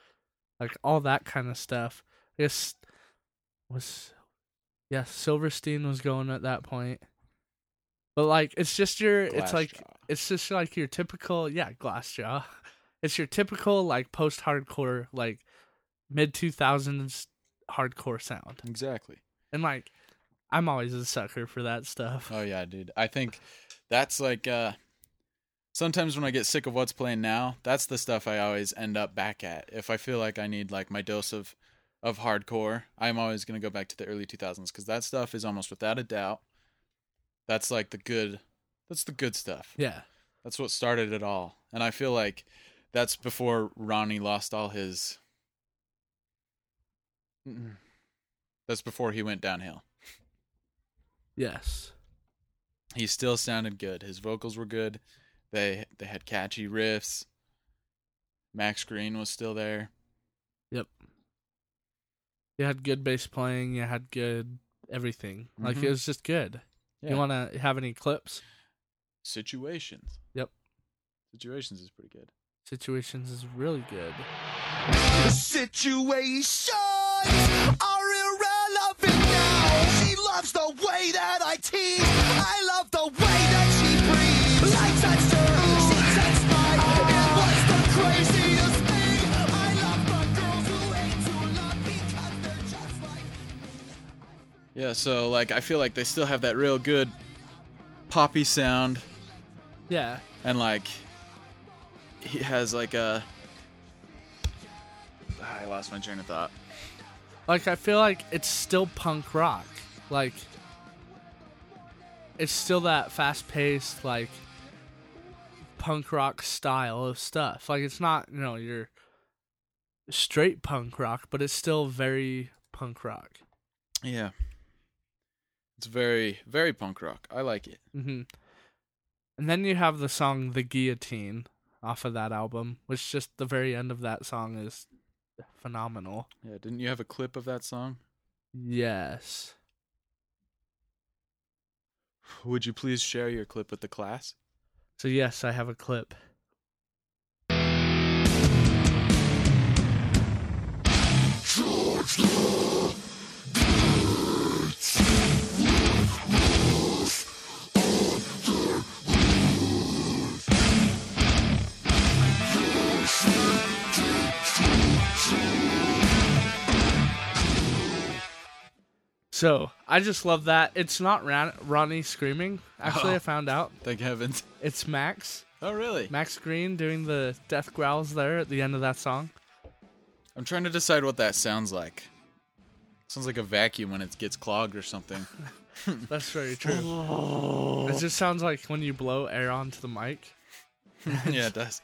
like all that kind of stuff. I guess was yeah, Silverstein was going at that point. But like, it's just your, it's like it's just like your typical yeah glassjaw (laughs) it's your typical like post-hardcore like mid 2000s hardcore sound exactly. and like i'm always a sucker for that stuff Oh yeah, dude. I think that's like uh sometimes when I get sick of what's playing now, that's the stuff I always end up back at. If I feel like I need like my dose of of hardcore, I'm always going to go back to the early 2000s cuz that stuff is almost without a doubt that's like the good that's the good stuff. yeah That's what started it all. And I feel like that's before Ronnie lost all his That's before he went downhill. yes he still sounded good. His vocals were good. They they had catchy riffs. Max Green was still there. yep you had good bass playing you had good everything like Mhm. it was just good Yeah. you want to have any clips Situations. Yep. Situations is pretty good. Situations is really good Situations are irrelevant now. She loves the way that I tease. I love the way that she breathes. I touched her, she touched mine. It was the craziest thing. I love the girls who hate to love because they're just like. Yeah, so like I feel like they still have that real good poppy sound yeah and like he has like a Ah, lost my train of thought. like I feel like it's still punk rock. Like it's still that fast paced like punk rock style of stuff. Like it's not, you know, your straight punk rock, but it's still very punk rock. Yeah. It's very very punk rock. I like it. Mm-hmm. And then you have the song "The Guillotine" off of that album, which just the very end of that song is phenomenal. Yeah, didn't you have a clip of that song? Yes. Would you please share your clip with the class? So yes, I have a clip. So I just love that. It's not Ron- Ronnie screaming. Actually, oh. I Oh. found out Thank heavens. (laughs) it's Max. Oh really? Max Green doing the death growls there at the end of that song. I'm trying to decide what that sounds like. Sounds like a vacuum when it gets clogged or something. (laughs) That's very (laughs) true. It just sounds like when you blow air onto the mic. yeah, it does.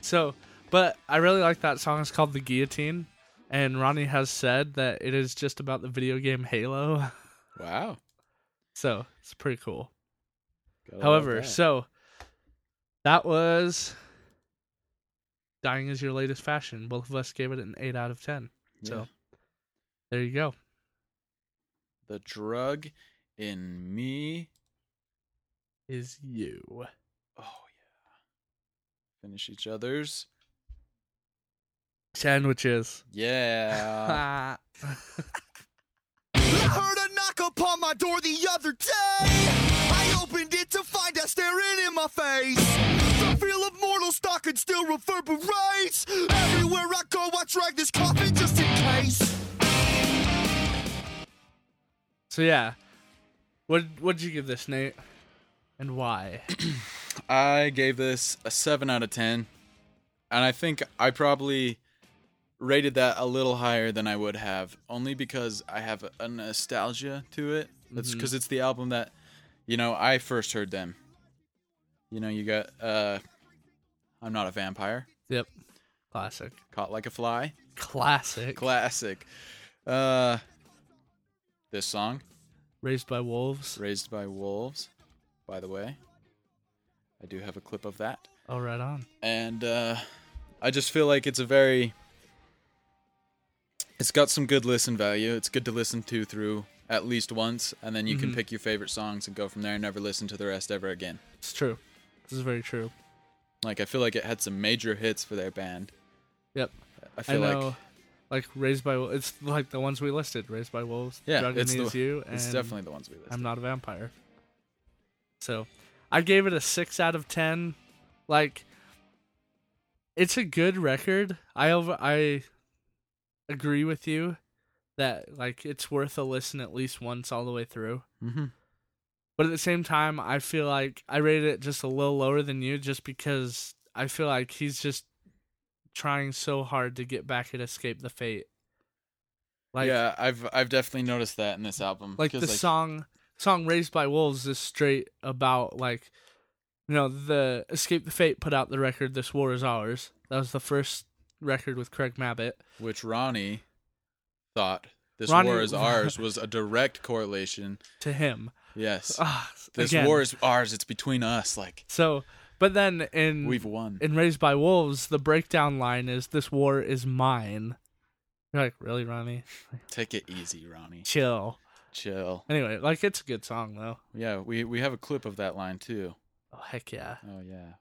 So, but I really like that song. It's called The Guillotine. And Ronnie has said that it is just about the video game Halo. (laughs) Wow. So, it's pretty cool. Gotta However, that. so that was Dying is Your Latest Fashion. Both of us gave it an 8 out of 10. So, there you go. the drug in me. Is you. Oh yeah. Finish each other's. Sandwiches. Yeah. (laughs) I heard a knock upon my door the other day. I opened it to find her staring in my face. The feel of mortal stalking still reverberates. Everywhere I go, I drag this coffin just in case. So, yeah. What what'd you give this, Nate? And why? (clears throat) I gave this a 7 out of 10. And I think I probably rated that a little higher than I would have, only because I have a, nostalgia to it. That's because it's the album that, you know, I first heard them. You know, you got uh I'm Not a Vampire, Yep. Classic. Caught Like a Fly, Classic. classic. Uh this song, Raised by Wolves. Raised by Wolves, by the way. I do have a clip of that. Oh, right on. and uh, I just feel like it's a very. It's got some good listen value. It's good to listen to through at least once, and then you can Mhm. pick your favorite songs and go from there and never listen to the rest ever again. It's true. This is very true. Like I feel like it had some major hits for their band. Yep. I I feel know. like Like, Raised by Wolves. It's like the ones we listed. Raised by Wolves. Yeah, Drug it's Me the- You. it's definitely the ones we listed. I'm not a vampire. So, I gave it a six out of ten. Like, it's a good record. I over I agree with you that like it's worth a listen at least once all the way through. mm-hmm. But at the same time, I feel like I rated it just a little lower than you, just because I feel like he's just trying so hard to get back at Escape the Fate. Like, yeah, I've I've definitely noticed that in this album. Like the song song raised by wolves is straight about like you know the escape the fate put out the record this war is ours that was the first record with craig mabbitt which Ronnie thought this Ronnie- war is (laughs) ours was a direct correlation. to him Yes, Ah, this again. war is ours. It's between us. Like so but then in we've won. in raised by wolves the breakdown line is this war is mine you're like really ronnie (laughs) Take it easy, Ronnie. chill Chill. anyway like it's a good song though Yeah, we we have a clip of that line too. oh heck yeah Oh yeah,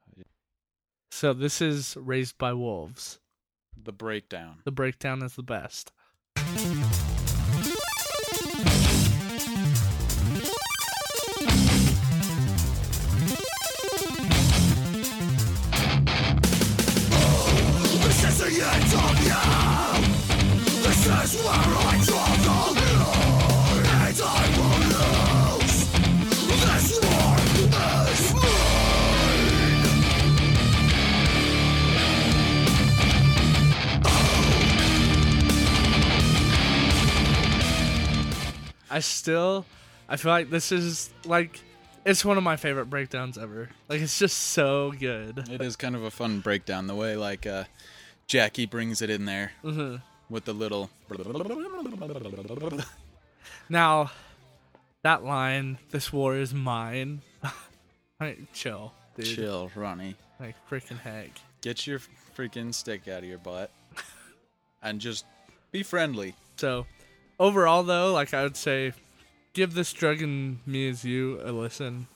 so this is raised by wolves the breakdown. the breakdown is the best This is the end of you. This is where I I still, I feel like this is like, it's one of my favorite breakdowns ever. Like it's just so good. It is kind of a fun breakdown the way like uh, Jacky brings it in there hmm with the little. Now, that line, "This war is mine." (laughs) like, chill, dude. Chill, Ronnie. Like freaking heck. Get your freaking stick out of your butt, (laughs) and just be friendly. So, overall though, like I would say, give this drug in me is you a listen,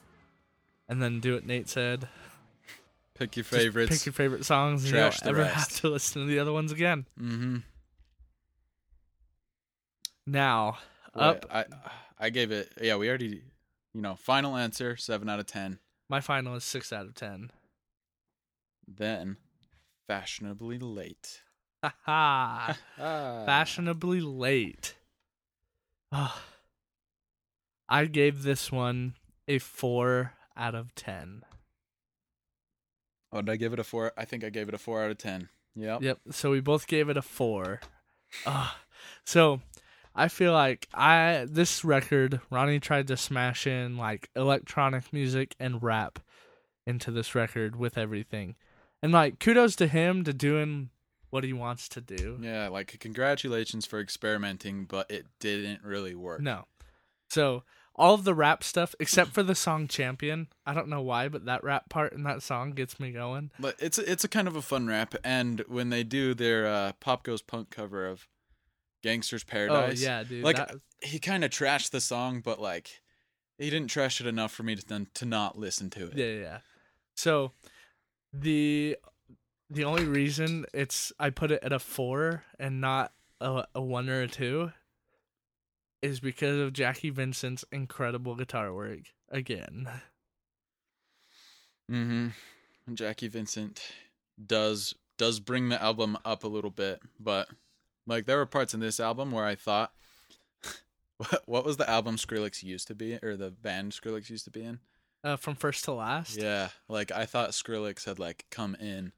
and then do what Nate said. Pick your Just favorites. Pick your favorite songs, and you don't ever rest. have to listen to the other ones again. mm-hmm. Now, up I I gave it. Yeah, we already. You know, final answer seven out of ten. my final is six out of ten. Then, fashionably late. Ha Ah. (laughs) fashionably late. Ah. I gave this one a four out of ten. Oh, did I give it a four? I think I gave it a four out of ten. Yep. Yep. So we both gave it a four. Ah. so I feel like I this record Ronnie tried to smash in like electronic music and rap into this record with everything, and like kudos to him to doing what he wants to do. Yeah, like congratulations for experimenting, but it didn't really work. No. So all of the rap stuff, except for the song "Champion," I don't know why, but that rap part in that song gets me going. But it's it's a kind of a fun rap, and when they do their uh, Pop Goes Punk cover of Gangsta's Paradise, Oh yeah, dude. like that- he kind of trashed the song, but like he didn't trash it enough for me to to not listen to it. yeah, yeah. So the the only reason it's I put it at a four and not a, a one or a two is because of Jacky Vincent's incredible guitar work again. Mm-hmm. Jacky Vincent does does bring the album up a little bit, but like there were parts in this album where I thought, (laughs) what what was the album Skrillex used to be, or the band Skrillex used to be in? Uh, from first to last. Yeah, like I thought Skrillex had like come in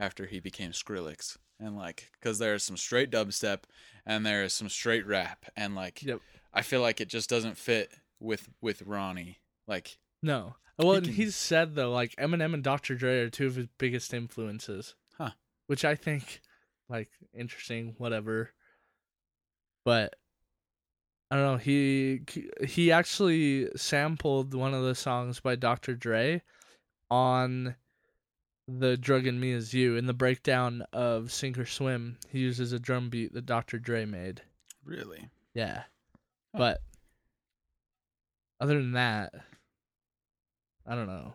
after he became Skrillex, and like because there's some straight dubstep and there's some straight rap, and like Yep. I feel like it just doesn't fit with with Ronnie. Like No. Well, He and can- he's said though, like Eminem and Dr. Dre are two of his biggest influences. Huh. Which I think, like, interesting. Whatever. But I don't know. He he actually sampled one of the songs by Dr. Dre on the "Drug in Me Is You" in the breakdown of "Sink or Swim." He uses a drum beat that Dr. Dre made. Really? Yeah, Huh. but other than that, I don't know.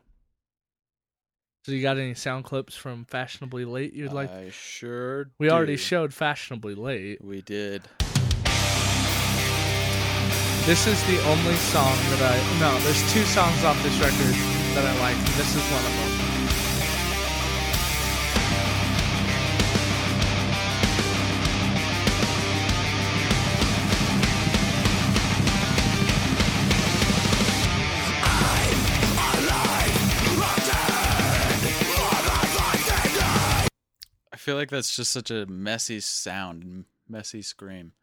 So you got any sound clips from "Fashionably Late" you'd like? I sure. we already showed "Fashionably Late." We did. This is the only song that I no. There's two songs off this record that I like. This is one of them. Feel like that's just such a messy sound, messy scream.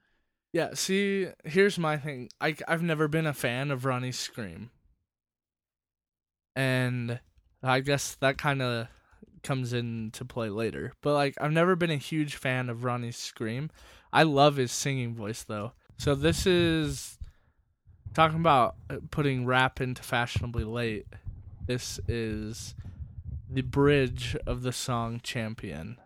Yeah. See, here's my thing. I I've never been a fan of Ronnie's scream, and I guess that kind of comes into play later. But like, I've never been a huge fan of Ronnie's scream. I love his singing voice though. So this is talking about uh, putting rap into fashionably late. This is the bridge of the song Champion.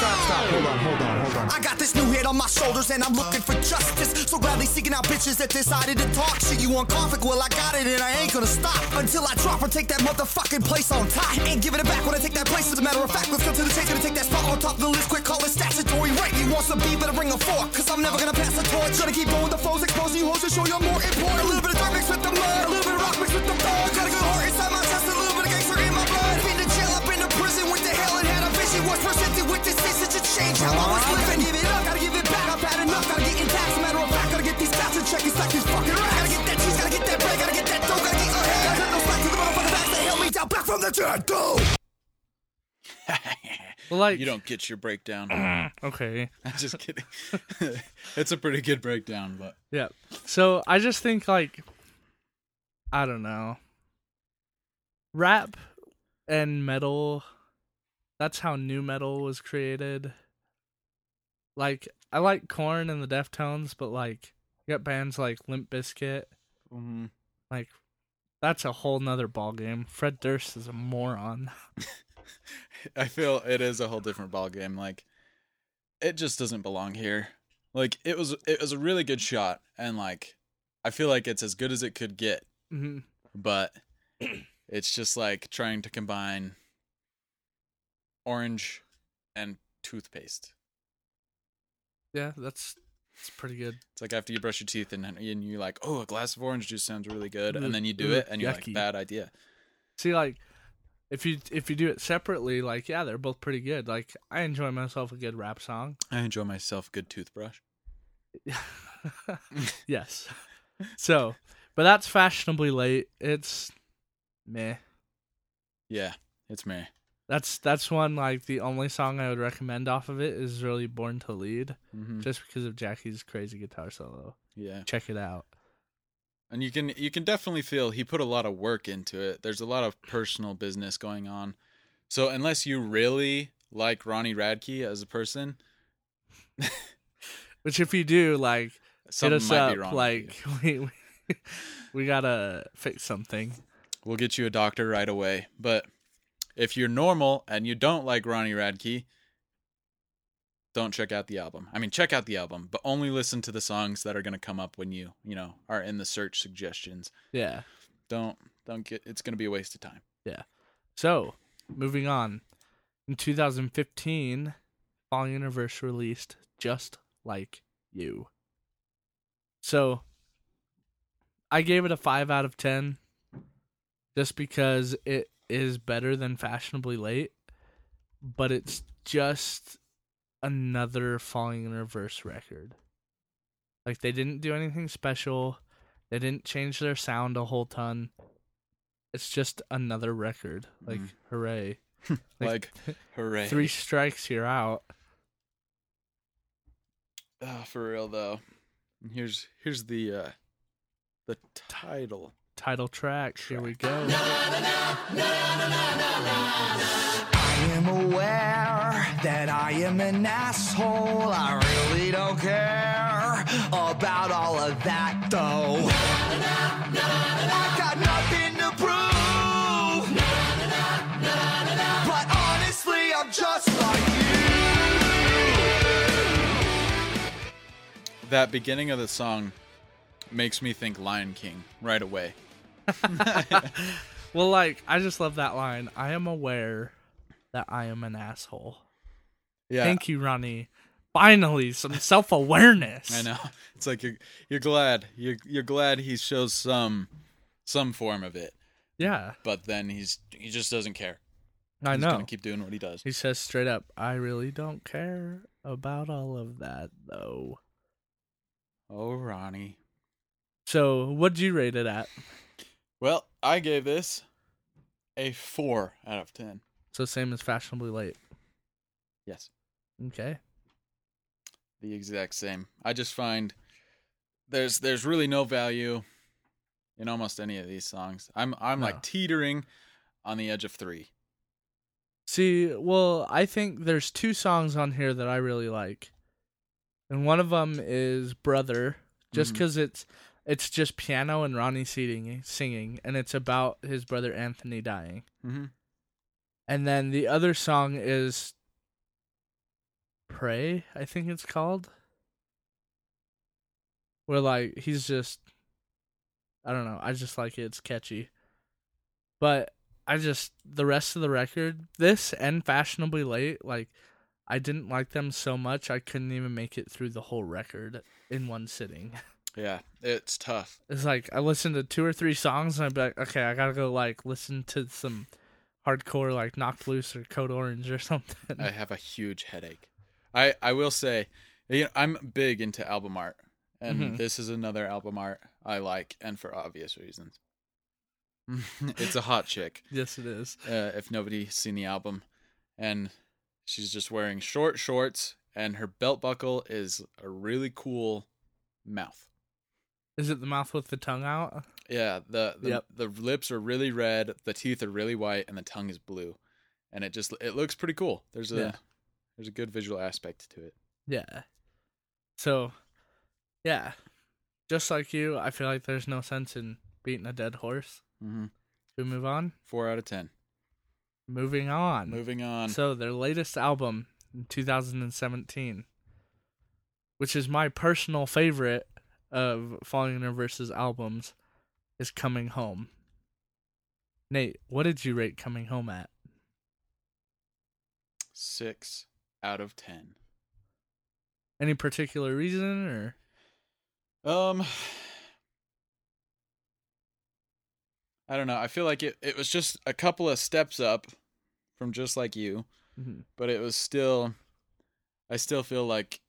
Stop, stop, hold on, hold on, hold on. I got this new hit on my shoulders and I'm looking for justice. So gladly seeking out bitches that decided to talk shit. You want conflict? Well, I got it and I ain't gonna stop until I drop or take that motherfucking place on top. Ain't giving it back when I take that place. As a matter of fact, let's go to the chase. Gonna take that spot on top of the list. Quick, call it statutory rape. You want some beef? Better bring a fork. Cause I'm never gonna pass the torch. Gonna keep going with the foes, exposing you hoes to show you're more important. A little bit of dirt mixed with the mud. A little bit of rock mixed with the thug. Got a good heart inside my presented with this message to change how I was living. Give it up, gotta give it back. I've had enough. Gotta get in tax. Matter of fact, gotta get these stats in check. It's like this fucking rap. Gotta get that cheese, gotta get that bread, gotta get that dough, gotta get ahead. Gotta cut no slack to the motherfucking backs that held me down back from the dead. (laughs) Go! Like you don't get your breakdown. (clears throat) okay. (laughs) I'm just kidding. (laughs) it's a pretty good breakdown, but Yeah. So I just think like I don't know. Rap and metal that's how nu metal was created. Like I like Korn and the Deftones, but like you got bands like Limp Bizkit, mm-hmm. like that's a whole nother ballgame. Fred Durst is a moron. (laughs) I feel it is a whole different ball game. Like it just doesn't belong here. Like it was it was a really good shot and like I feel like it's as good as it could get, hmm but (clears throat) it's just like trying to combine orange and toothpaste. Yeah, that's it's pretty good. It's like after you brush your teeth and and you're like, "Oh, a glass of orange juice sounds really good." And mm, then you do mm, it and you're like, "Bad idea." See, like, if you if you do it separately, like, yeah, they're both pretty good. Like, I enjoy myself a good rap song. I enjoy myself a good toothbrush. (laughs) yes. So, but that's fashionably late. It's meh. Yeah, it's me. That's that's one like the only song I would recommend off of it is really Born to Lead, hmm just because of Jacky's crazy guitar solo. Yeah. Check it out. And you can you can definitely feel he put a lot of work into it. There's a lot of personal business going on. So unless you really like Ronnie Radke as a person, (laughs) Which if you do, like, hit something us might up. be wrong. with like, (laughs) we, we we gotta fix something. we'll get you a doctor right away. But if you're normal and you don't like Ronnie Radke, don't check out the album. I mean, check out the album, but only listen to the songs that are going to come up when you, you know, are in the search suggestions. Yeah. Don't don't get it's going to be a waste of time. Yeah. So, moving on. In 2015, Falling in Reverse released Just Like You. So, I gave it a 5 out of 10 just because it is better than Fashionably Late, but it's just another Falling in Reverse record. Like, they didn't do anything special, they didn't change their sound a whole ton. It's just another record. Like, Mhm. hooray. Like, hooray. (laughs) (laughs) Three strikes, you're out. Oh, for real though. Here's here's the uh the title. Title track. Here we go. I am aware that I am an asshole. I really don't care. about all of that though. I got nothing to prove. But honestly, I'm just like you. That beginning of the song makes me think Lion King right away. (laughs) Well, like I just love that line. I am aware that I am an asshole. Yeah, Thank you, Ronnie. Finally, some self awareness. (laughs) I know. It's like you're you're glad you're you're glad he shows some some form of it, Yeah, but then he's he just doesn't care. I He's know. gonna keep doing what he does. He says straight up, I really don't care about all of that, though. Oh, Ronnie. So, what'd you rate it at? Well, I gave this a four out of ten. So, same as Fashionably Late. Yes, Okay. the exact same. I just find there's there's really no value in almost any of these songs. I'm I'm No. like teetering on the edge of three. See, well, I think there's two songs on here that I really like. And one of them is Brother, just mm-hmm. because it's it's just piano and Ronnie singing, singing, and it's about his brother Anthony dying. Mm-hmm. And then the other song is Pray, I think it's called. Where like he's just I don't know, I just like it, it's catchy. But I just the rest of the record, this and Fashionably Late, like I didn't like them so much I couldn't even make it through the whole record in one sitting. (laughs) Yeah, it's tough. It's like I listened to two or three songs and I'd be like, okay, I gotta go like listen to some hardcore like Knocked Loose or Code Orange or (laughs) something. I have a huge headache. I I will say, you know, I'm big into album art, and Mhm. this is another album art I like, and for obvious reasons. (laughs) it's a hot chick. (laughs) yes, it is. Uh, if nobody's seen the album, and she's just wearing short shorts, and her belt buckle is a really cool mouth. Is it the mouth with the tongue out? Yeah, the the, Yep. the lips are really red, the teeth are really white, and the tongue is blue, and it just it looks pretty cool. There's a Yeah. there's a good visual aspect to it. Yeah. So, yeah, just like you, I feel like there's no sense in beating a dead horse. Mm-hmm. Should we move on? Four out of ten. Moving on. Moving on. So their latest album in 2017, which is my personal favorite of Falling in Reverse's albums, is Coming Home. Nate, what did you rate Coming Home at? Six out of ten. Any particular reason or Um, I don't know. I feel like it. It was just a couple of steps up from just like you, Mhm. but it was still. I still feel like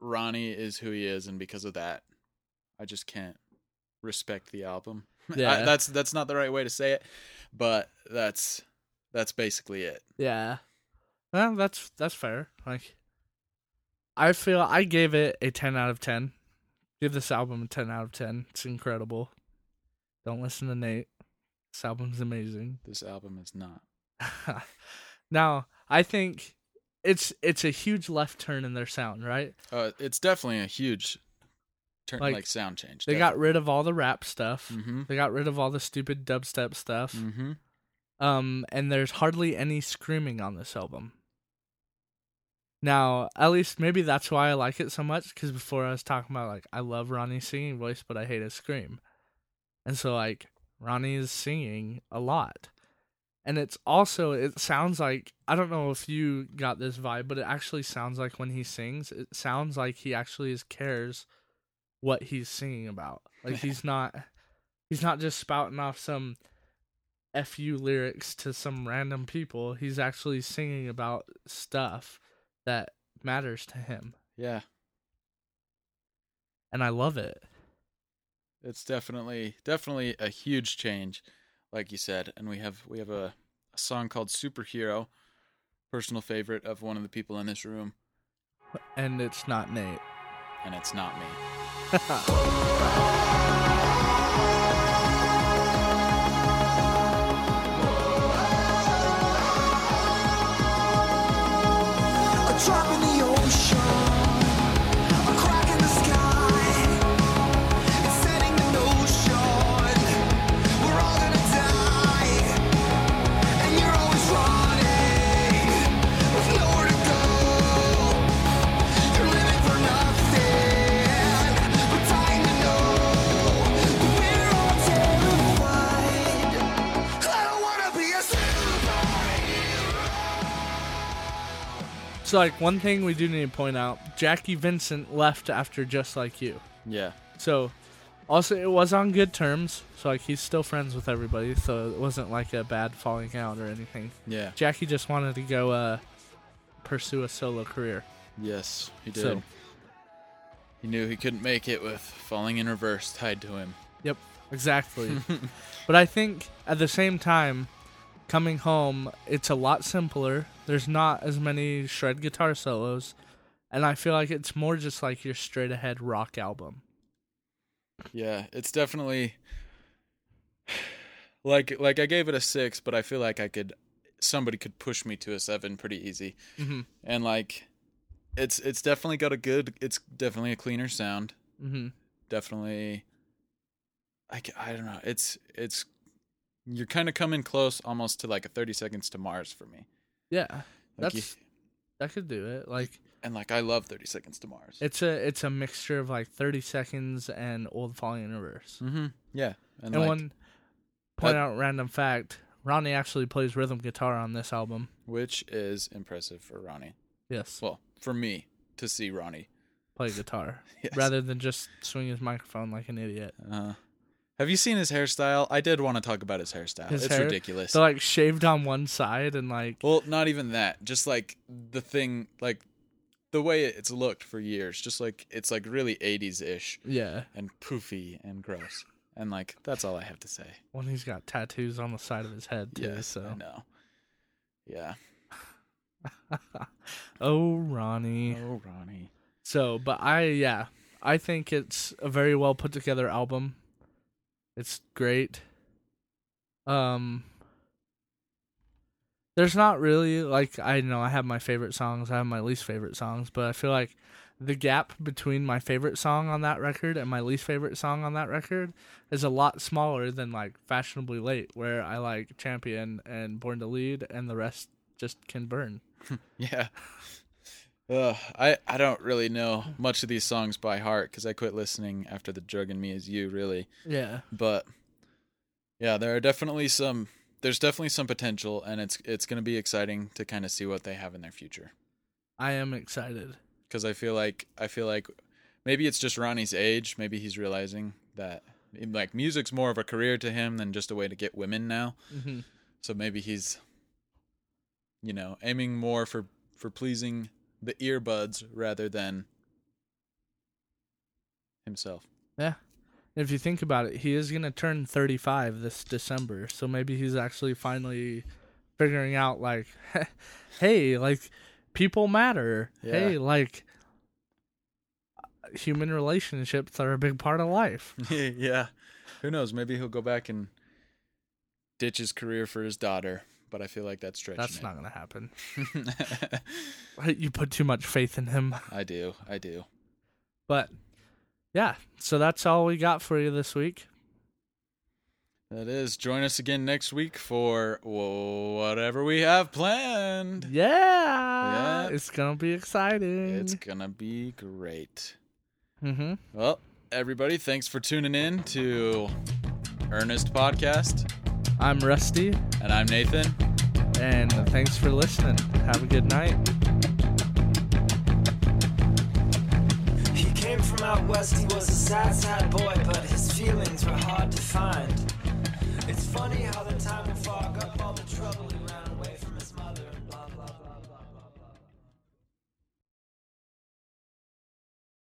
Ronnie is who he is, and because of that, I just can't respect the album. (laughs) I- Yeah. that's that's not the right way to say it, but that's that's basically it. Yeah. Well, that's that's fair. Like I feel I gave it a 10 out of 10. Give this album a 10 out of 10. It's incredible. Don't listen to Nate. This album's amazing. (laughs) This album is not. now, I think it's it's a huge left turn in their sound, right? Uh, it's definitely a huge turn, Like, like, sound change. They got rid of all the rap stuff. Mm-hmm. They got rid of all the stupid dubstep stuff. Mm-hmm. Um, and there's hardly any screaming on this album. Now, at least maybe that's why I like it so much. Because before I was talking about like I love Ronnie's singing voice, but I hate his scream, and so like Ronnie is singing a lot, and it's also it sounds like I don't know if you got this vibe, but it actually sounds like when he sings, it sounds like he actually is cares what he's singing about. Like he's not he's not just spouting off some fu lyrics to some random people. He's actually singing about stuff that matters to him, Yeah, and I love it. it's definitely definitely a huge change, like you said. And we have we have a, a song called "Superhero," personal favorite of one of the people in this room, And it's not Nate. And it's not me. (laughs) So like one thing we do need to point out, Jacky Vincent left after Just Like You. Yeah. So also it was on good terms. So like he's still friends with everybody, so it wasn't like a bad falling out or anything. Yeah. Jackie just wanted to go uh pursue a solo career. Yes, he did. So- He knew he couldn't make it with falling in reverse tied to him. Yep, exactly. (laughs) but I think at the same time, coming home, it's a lot simpler. There's not as many shred guitar solos, and I feel like it's more just like your straight ahead rock album. Yeah, it's definitely like like I gave it a six, but I feel like I could somebody could push me to a seven pretty easy. Mhm. And like, it's it's definitely got a good. It's definitely a cleaner sound. Mm-hmm. Definitely. I, I don't know. It's it's you're kind of coming close almost to like a 30 seconds to Mars for me. Yeah, Like that's you- that could do it. Like and like I love 30 seconds to Mars. it's a it's a mixture of like 30 seconds and old falling in reverse. mm-hmm. Yeah. And, And like, one point out random fact: Ronnie actually plays rhythm guitar on this album. which is impressive for Ronnie. Yes, Well, for me to see Ronnie. play guitar (laughs) Yes. rather than just swing his microphone like an idiot. Uh, have you seen his hairstyle? I did want to talk about his hairstyle. His it's hair? ridiculous. So like shaved on one side and like well, not even that. Just like the thing, like the way it's looked for years. Just like it's like really 80s ish yeah, and poofy and gross. And like that's all I have to say. when he's got tattoos on the side of his head too. Yes, I so know. Yeah. (laughs) oh Ronnie. Oh, Ronnie. So, but I yeah, I think it's a very well put together album. It's great. Um There's not really like I know I have my favorite songs, I have my least favorite songs, but I feel like the gap between my favorite song on that record and my least favorite song on that record is a lot smaller than like Fashionably Late where I like Champion and Born to Lead and the rest just can burn. (laughs) Yeah. Ugh, I, I don't really know much of these songs by heart because I quit listening after the drug in me is you really Yeah. but yeah there are definitely some there's definitely some potential and it's it's going to be exciting to kind of see what they have in their future I am excited. because i feel like i feel like maybe it's just ronnie's age maybe he's realizing that like music's more of a career to him than just a way to get women now Mhm. so maybe he's you know aiming more for for pleasing the earbuds rather than himself Yeah. If you think about it, he is going to turn 35 this December. So maybe he's actually finally figuring out, like, (laughs) hey, like, people matter. Yeah. Hey, like, uh, human relationships are a big part of life. (laughs) yeah. Who knows? Maybe he'll go back and ditch his career for his daughter. But I feel like that's stretching That's it. not going to happen. (laughs) You put too much faith in him. I do. I do. But, yeah. So that's all we got for you this week. That is. Join us again next week for whatever we have planned. Yeah. Yeah. It's going to be exciting. It's gonna be great. mm-hmm. Well, everybody, thanks for tuning in to Ernest Podcast, I'm Rusty. and I'm Nathan. And thanks for listening. Have a good night. He came from out west, he was a sad, sad boy, but his feelings were hard to find. It's funny how the time will fog up all the trouble